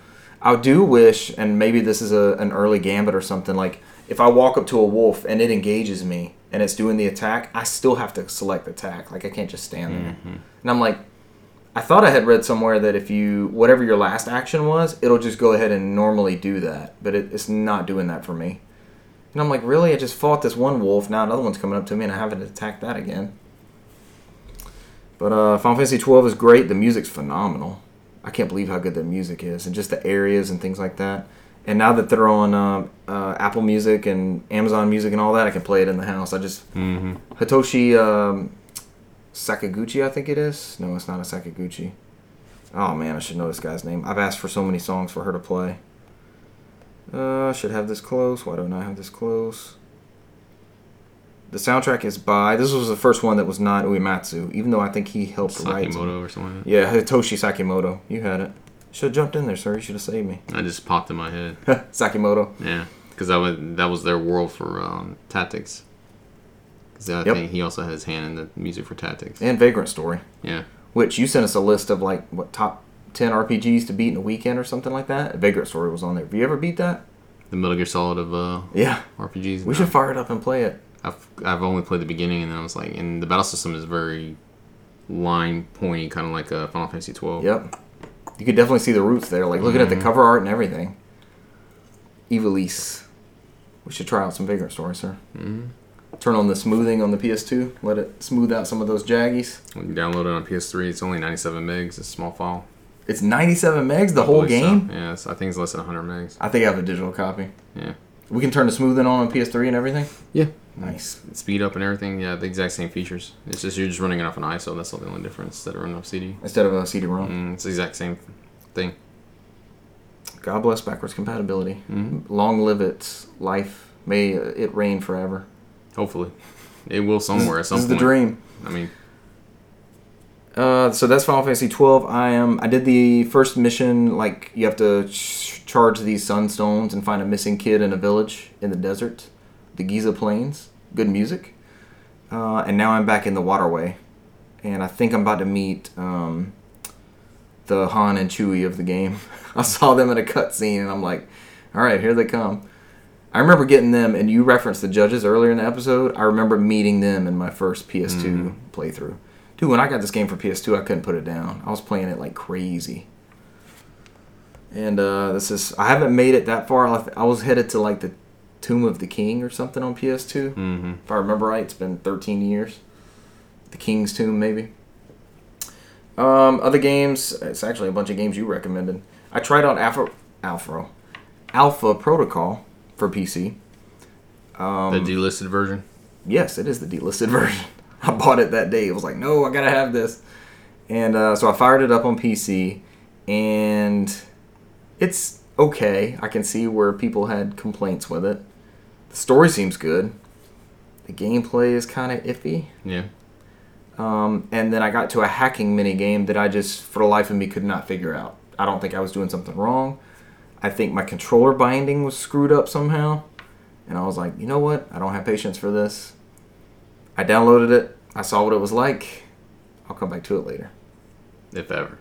I do wish, and maybe this is a, an early gambit or something, like if I walk up to a wolf and it engages me and it's doing the attack, I still have to select attack. Like I can't just stand there. Mm-hmm. And I'm like, I thought I had read somewhere that if you, whatever your last action was, it'll just go ahead and normally do that. But it, it's not doing that for me. And I'm like, really? I just fought this one wolf. Now another one's coming up to me and I haven't attacked that again. But uh, Final Fantasy 12 is great. The music's phenomenal. I can't believe how good the music is, and just the areas and things like that. And now that they're on uh, uh, Apple Music and Amazon Music and all that, I can play it in the house. I just hmm Hitoshi um, Sakaguchi, I think it is. No, it's not a Sakaguchi. Oh man, I should know this guy's name. I've asked for so many songs for her to play. Uh, I should have this close. Why don't I have this close? The soundtrack is by. This was the first one that was not Uematsu, even though I think he helped write. some. Sakimoto or something. Like. Yeah, Hitoshi Sakimoto. You had it. Should have jumped in there, sir. You should have saved me. I just popped in my head. Sakimoto. Yeah, because that was that was their world for um, Tactics. Because I Yep. think he also had his hand in the music for Tactics. And Vagrant Story, Yeah. which you sent us a list of like what top ten RPGs to beat in a weekend or something like that. Vagrant Story was on there. Have you ever beat that? The Metal Gear Solid of uh, Yeah. RPGs. We No. should fire it up and play it. I've I've only played the beginning, and then I was like, and the battle system is very line pointy, kind of like uh, Final Fantasy twelve. Yep. You could definitely see the roots there, like looking at the cover art and everything. Evilise. We should try out some Vagrant Story, sir. Mhm. Turn on the smoothing on the PS2. Let it smooth out some of those jaggies. When you download it on PS3, it's only 97 megs. It's a small file. It's 97 megs, the I whole believe so. game. Yeah, I think it's less than 100 megs. I think I have a digital copy. Yeah. We can turn the smoothing on on PS3 and everything. Yeah. Nice. Speed up and everything. Yeah, the exact same features. It's just you're just running it off an ISO. That's the only difference instead of running off CD. Instead of a CD-ROM. Mm, it's the exact same thing. God bless backwards compatibility. hmm Long live its life. May it reign forever. Hopefully, it will somewhere at This some is point. the dream. I mean, Uh, so that's Final Fantasy 12. I am. I did the first mission. Like you have to ch- charge these sunstones and find a missing kid in a village in the desert, the Giza Plains. Good music. Uh, and now I'm back in the waterway, and I think I'm about to meet um, the Han and Chewie of the game. I saw them in a cutscene, and I'm like, all right, here they come. I remember getting them, and you referenced the judges earlier in the episode. I remember meeting them in my first PS2 Mhm. playthrough. Dude, when I got this game for PS2, I couldn't put it down. I was playing it like crazy. And uh, this is I haven't made it that far. I was headed to like the Tomb of the King or something on PS2. hmm If I remember right, it's been 13 years. The King's Tomb, maybe. Um, other games. It's actually a bunch of games you recommended. I tried out Alpha Alpha Alpha Protocol for PC. Um, the delisted version. Yes, it is the delisted version. I bought it that day. It was like, no, I gotta have this. And uh, so I fired it up on PC, and it's okay. I can see where people had complaints with it. The story seems good. The gameplay is kind of iffy. Yeah. Um, and then I got to a hacking mini game that I just, for the life of me, could not figure out. I don't think I was doing something wrong. I think my controller binding was screwed up somehow. And I was like, you know what? I don't have patience for this. I downloaded it. I saw what it was like. I'll come back to it later. If ever.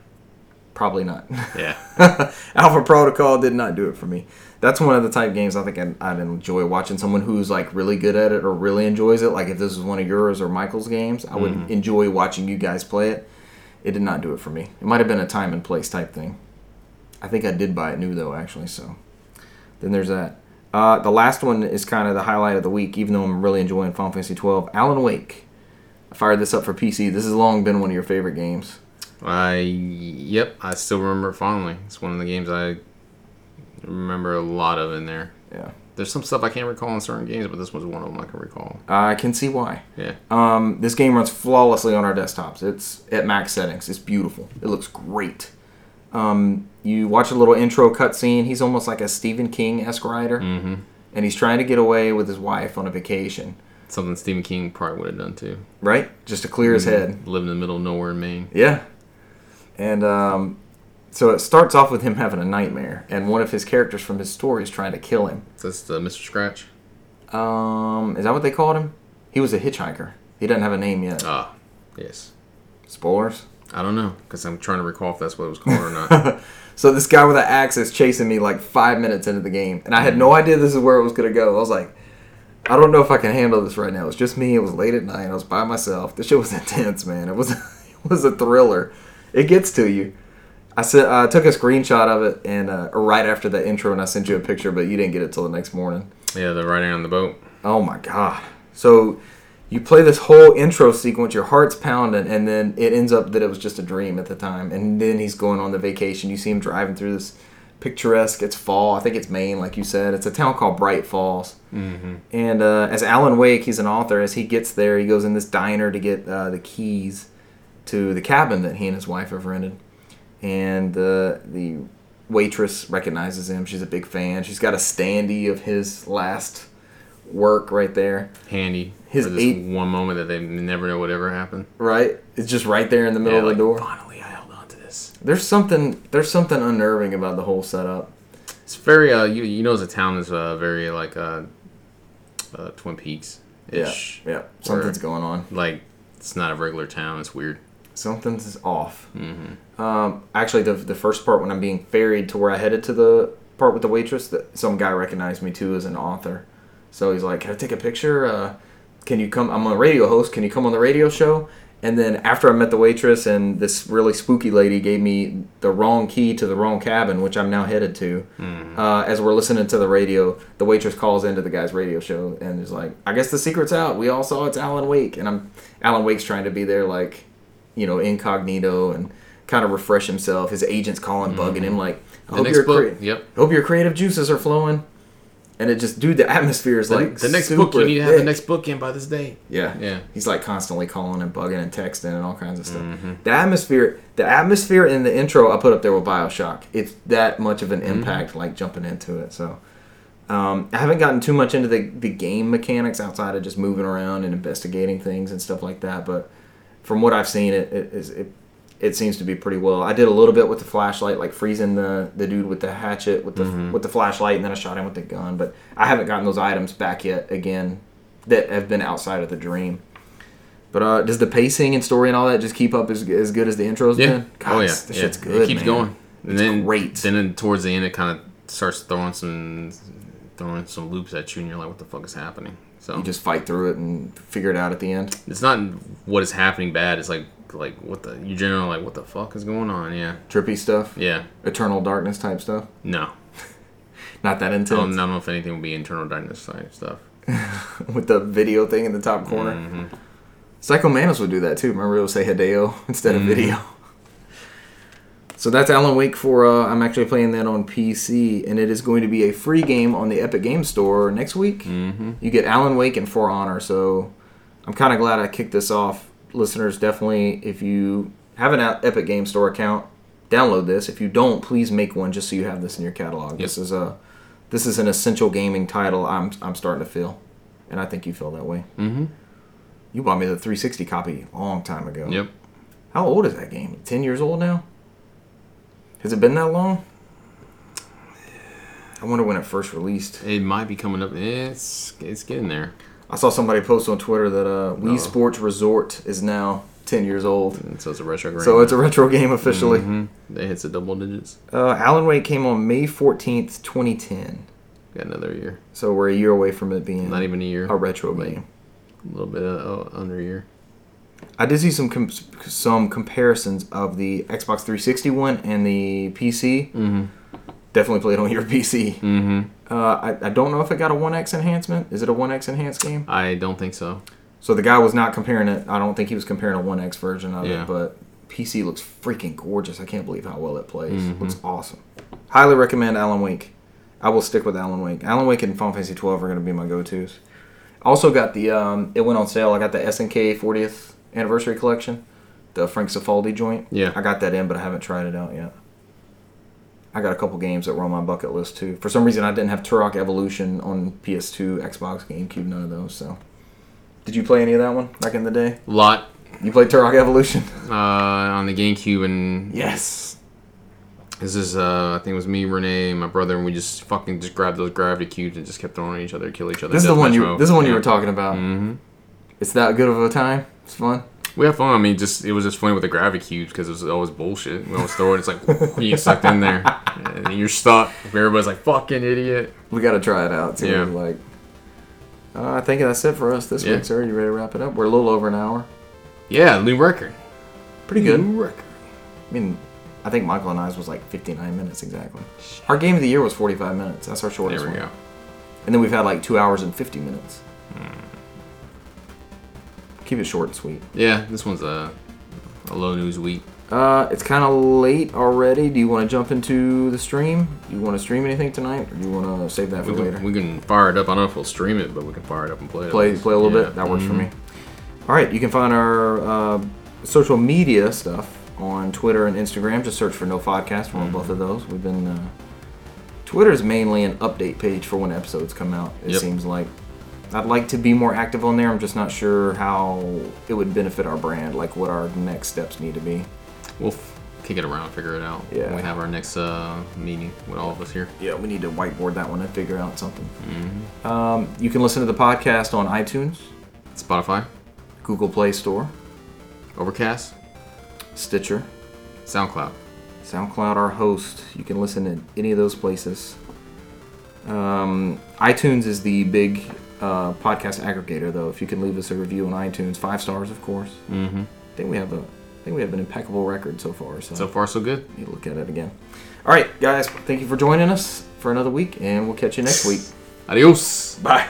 Probably not. Yeah. Alpha Protocol did not do it for me. That's one of the type games I think I'd, I'd enjoy watching someone who's like really good at it or really enjoys it. Like if this was one of yours or Michael's games, I would Mhm. enjoy watching you guys play it. It did not do it for me. It might have been a time and place type thing. I think I did buy it new though, actually. So then there's that. Uh, the last one is kind of the highlight of the week, even though I'm really enjoying Final Fantasy 12. Alan Wake. I fired this up for PC. This has long been one of your favorite games. I yep, I still remember it fondly. It's one of the games I remember a lot of in there. Yeah. There's some stuff I can't recall in certain games, but this was one of them I can recall. I can see why. Yeah. Um, this game runs flawlessly on our desktops. It's at max settings. It's beautiful. It looks great. Um, you watch a little intro cutscene. He's almost like a Stephen King esque writer, Mm-hmm. and he's trying to get away with his wife on a vacation, Something Stephen King probably would have done too. right? Just to clear his head. Live in the middle of nowhere in Maine. Yeah. And um, so it starts off with him having a nightmare, and one of his characters from his story is trying to kill him. So that's the Mr. Scratch. Um, is that what they called him? He was a hitchhiker. He doesn't have a name yet. Ah, yes. Spoilers. I don't know because I'm trying to recall if that's what it was called or not. so this guy with an axe is chasing me like five minutes into the game, and I had no idea this is where it was gonna go. I was like, I don't know if I can handle this right now. It's just me. It was late at night. I was by myself. This shit was intense, man. It was it was a thriller. It gets to you. I sent, uh, took a screenshot of it and uh, right after the intro, and I sent you a picture, but you didn't get it till the next morning. yeah, the writing on the boat. Oh my god! So you play this whole intro sequence, your heart's pounding, and then it ends up that it was just a dream at the time. And then he's going on the vacation. You see him driving through this picturesque. It's fall. I think it's Maine, like you said. It's a town called Bright Falls. Mm-hmm. And uh, as Alan Wake, he's an author. As he gets there, he goes in this diner to get uh, the keys to the cabin that he and his wife have rented. And the the waitress recognizes him. She's a big fan. She's got a standee of his last work right there. Handy His eight- one moment that they never know would ever happen. Right, it's just right there in the middle Yeah, of the door. Finally, I held on to this. There's something there's something unnerving about the whole setup. It's very uh, you you know, as a town is uh, very like uh, uh, Twin Peaks Yeah, yeah, something's going on. Like it's not a regular town. It's weird. Something's off. Mm-hmm. Um, actually, the the first part when I'm being ferried to where I headed to the part with the waitress, that some guy recognized me too as an author. So he's like, "Can I take a picture? Uh, can you come? I'm a radio host. Can you come on the radio show?" And then after I met the waitress and this really spooky lady gave me the wrong key to the wrong cabin, which I'm now headed to. Uh, as we're listening to the radio, the waitress calls into the guy's radio show and is like, "I guess the secret's out. We all saw it's Alan Wake." And I'm Alan Wake's trying to be there like, you know, incognito and kind of refresh himself. His agent's calling, bugging him like, "I hope your book. crea- Yep. hope your creative juices are flowing." And it just, dude, the atmosphere is The, like the next book you need to have the next book in by this day. Yeah. Yeah. He's like constantly calling and bugging and texting and all kinds of stuff. Mm-hmm. The atmosphere, the atmosphere in the intro, I put up there with Bioshock. It's that much of an Mm-hmm. impact, like jumping into it. So, um, I haven't gotten too much into the the game mechanics outside of just moving around and investigating things and stuff like that. But from what I've seen, it it is it, it seems to be pretty well. I did a little bit with the flashlight, like freezing the, the dude with the hatchet with the Mm-hmm. with the flashlight, and then I shot him with the gun. But I haven't gotten those items back yet. Again, that have been outside of the dream. But uh, does the pacing and story and all that just keep up as, as good as the intros Yeah. been? God, oh yeah. this yeah. shit's good. It keeps man. going. And It's then great. Then towards the end, it kind of starts throwing some throwing some loops at you, and you're like, "What the fuck is happening?" So You just fight through it and figure it out at the end. it's not what is happening bad. It's like like what the you generally like what the fuck is going on? Yeah. Trippy stuff, Yeah. Eternal Darkness type stuff. No. Not that I intense. don't, I don't know if anything will be Eternal darkness type stuff. with the video thing in the top corner. Mm-hmm. Would do that too. Remember, it would say Hideo instead Mm-hmm. of video. So that's Alan Wake for. Uh, I'm actually playing that on PC, and it is going to be a free game on the Epic Game Store next week. Mm-hmm. You get Alan Wake and For Honor. So I'm kind of glad I kicked this off. Listeners, definitely, if you have an Epic Game Store account, download this. If you don't, please make one just so you have this in your catalog. This is a this is an essential gaming title. I'm I'm starting to feel, and I think you feel that way. Mm-hmm. You bought me the 360 copy a long time ago. Yep. How old is that game? 10 years old now? Has it been that long? I wonder when it first released. It might be coming up. It's it's getting there. I saw somebody post on Twitter that uh, Wii Uh-oh. Sports Resort is now 10 years old. And so it's a retro game. So it's a retro game officially. hmm It hits the double digits. Uh, Alan Wake came on May 14th, 2010. Got another year. So we're a year away from it being Not even a year. a retro Like- game. A little bit uh, under a year. I did see some com- some comparisons of the Xbox 360 one and the PC. Mm-hmm. Definitely played on your PC. Mm-hmm. Uh, I, I don't know if it got a One X enhancement. Is it a One X enhanced game? I don't think so. So the guy was not comparing it. I don't think he was comparing a One X version of Yeah. it, but PC looks freaking gorgeous. I can't believe how well it plays. Mhm. Looks awesome. Highly recommend Alan Wake. I will stick with Alan Wake. Alan Wake and Final Fantasy 12 are going to be my go-tos. Also got the um, it went on sale. I got the SNK 40th anniversary collection, the Frank Cifaldi joint. Yeah. I got that in, but I haven't tried it out yet. I got a couple games that were on my bucket list too. For some reason, I didn't have Turok Evolution on PS2, Xbox, GameCube, none of those. So, did you play any of that one back in the day? Lot You played Turok Evolution? uh, on the GameCube, and Yes. this is uh, I think it was me, Renee, my brother, and we just fucking just grabbed those gravity cubes and just kept throwing at each other, kill each other. This is the one you. This is the one you were talking. talking about. Mm-hmm. It's that good of a time. It's fun. We had fun. I mean, just it was just funny with the gravity cubes because it was always bullshit. We always throw it. It's like you get sucked in there, and you're stuck. Everybody's like, "Fucking idiot." We got to try it out. too. Yeah. like. Uh, I think that's it for us this Yeah. week, sir. You ready to wrap it up? We're a little over an hour. Yeah, new record. Pretty good. New record. I mean, I think Michael and I's was like 59 minutes exactly. Our game of the year was 45 minutes. That's our shortest. There we one. go. And then we've had like two hours and 50 minutes. Keep it short and sweet. Yeah, this one's a a low news week. Uh, it's kind of late already. Do you want to jump into the stream? Do you want to stream anything tonight, or do you want to save that for We later? can, we can fire it up. I don't know if we'll stream it, but we can fire it up and play it. play play a little Yeah. bit. That works for Mhm. me. All right, you can find our uh, social media stuff on Twitter and Instagram. Just search for No Podcast. We're on both of those. We've been. Uh, Twitter is mainly an update page for when episodes come out. It Yep. seems like I'd like to be more active on there. I'm just not sure how it would benefit our brand, like what our next steps need to be. We'll f- kick it around, figure it out. Yeah. When we have our next uh, meeting with all of us here. Yeah, we need to whiteboard that one and figure out something. Um, you can listen to the podcast on iTunes, Spotify, Google Play Store, Overcast, Stitcher, SoundCloud. SoundCloud, our host. You can listen in any of those places. Um, iTunes is the big uh, podcast aggregator, though. If you can leave us a review on iTunes, five stars, of course. Mm-hmm. I think we have a, I think we have an impeccable record so far. So, So far, so good. you look at it again. All right, guys. Thank you for joining us for another week, and we'll catch you next week. Adios. Bye.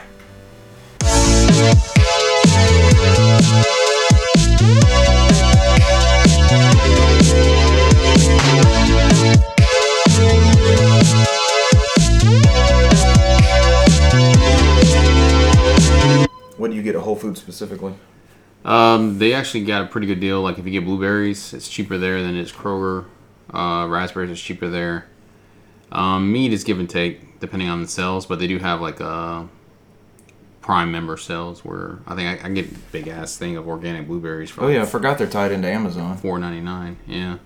Get at Whole Foods specifically? Um, they actually got a pretty good deal. Like if you get blueberries, it's cheaper there than it's Kroger. Uh, raspberries is cheaper there. Um, meat is give and take depending on the sales, but they do have like a Prime member sales where I think I, I get a big ass thing of organic blueberries for Oh like yeah, I forgot they're tied into Amazon. four ninety nine. Yeah,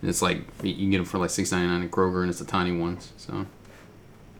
and it's like you can get them for like six ninety nine at Kroger, and it's the tiny ones. So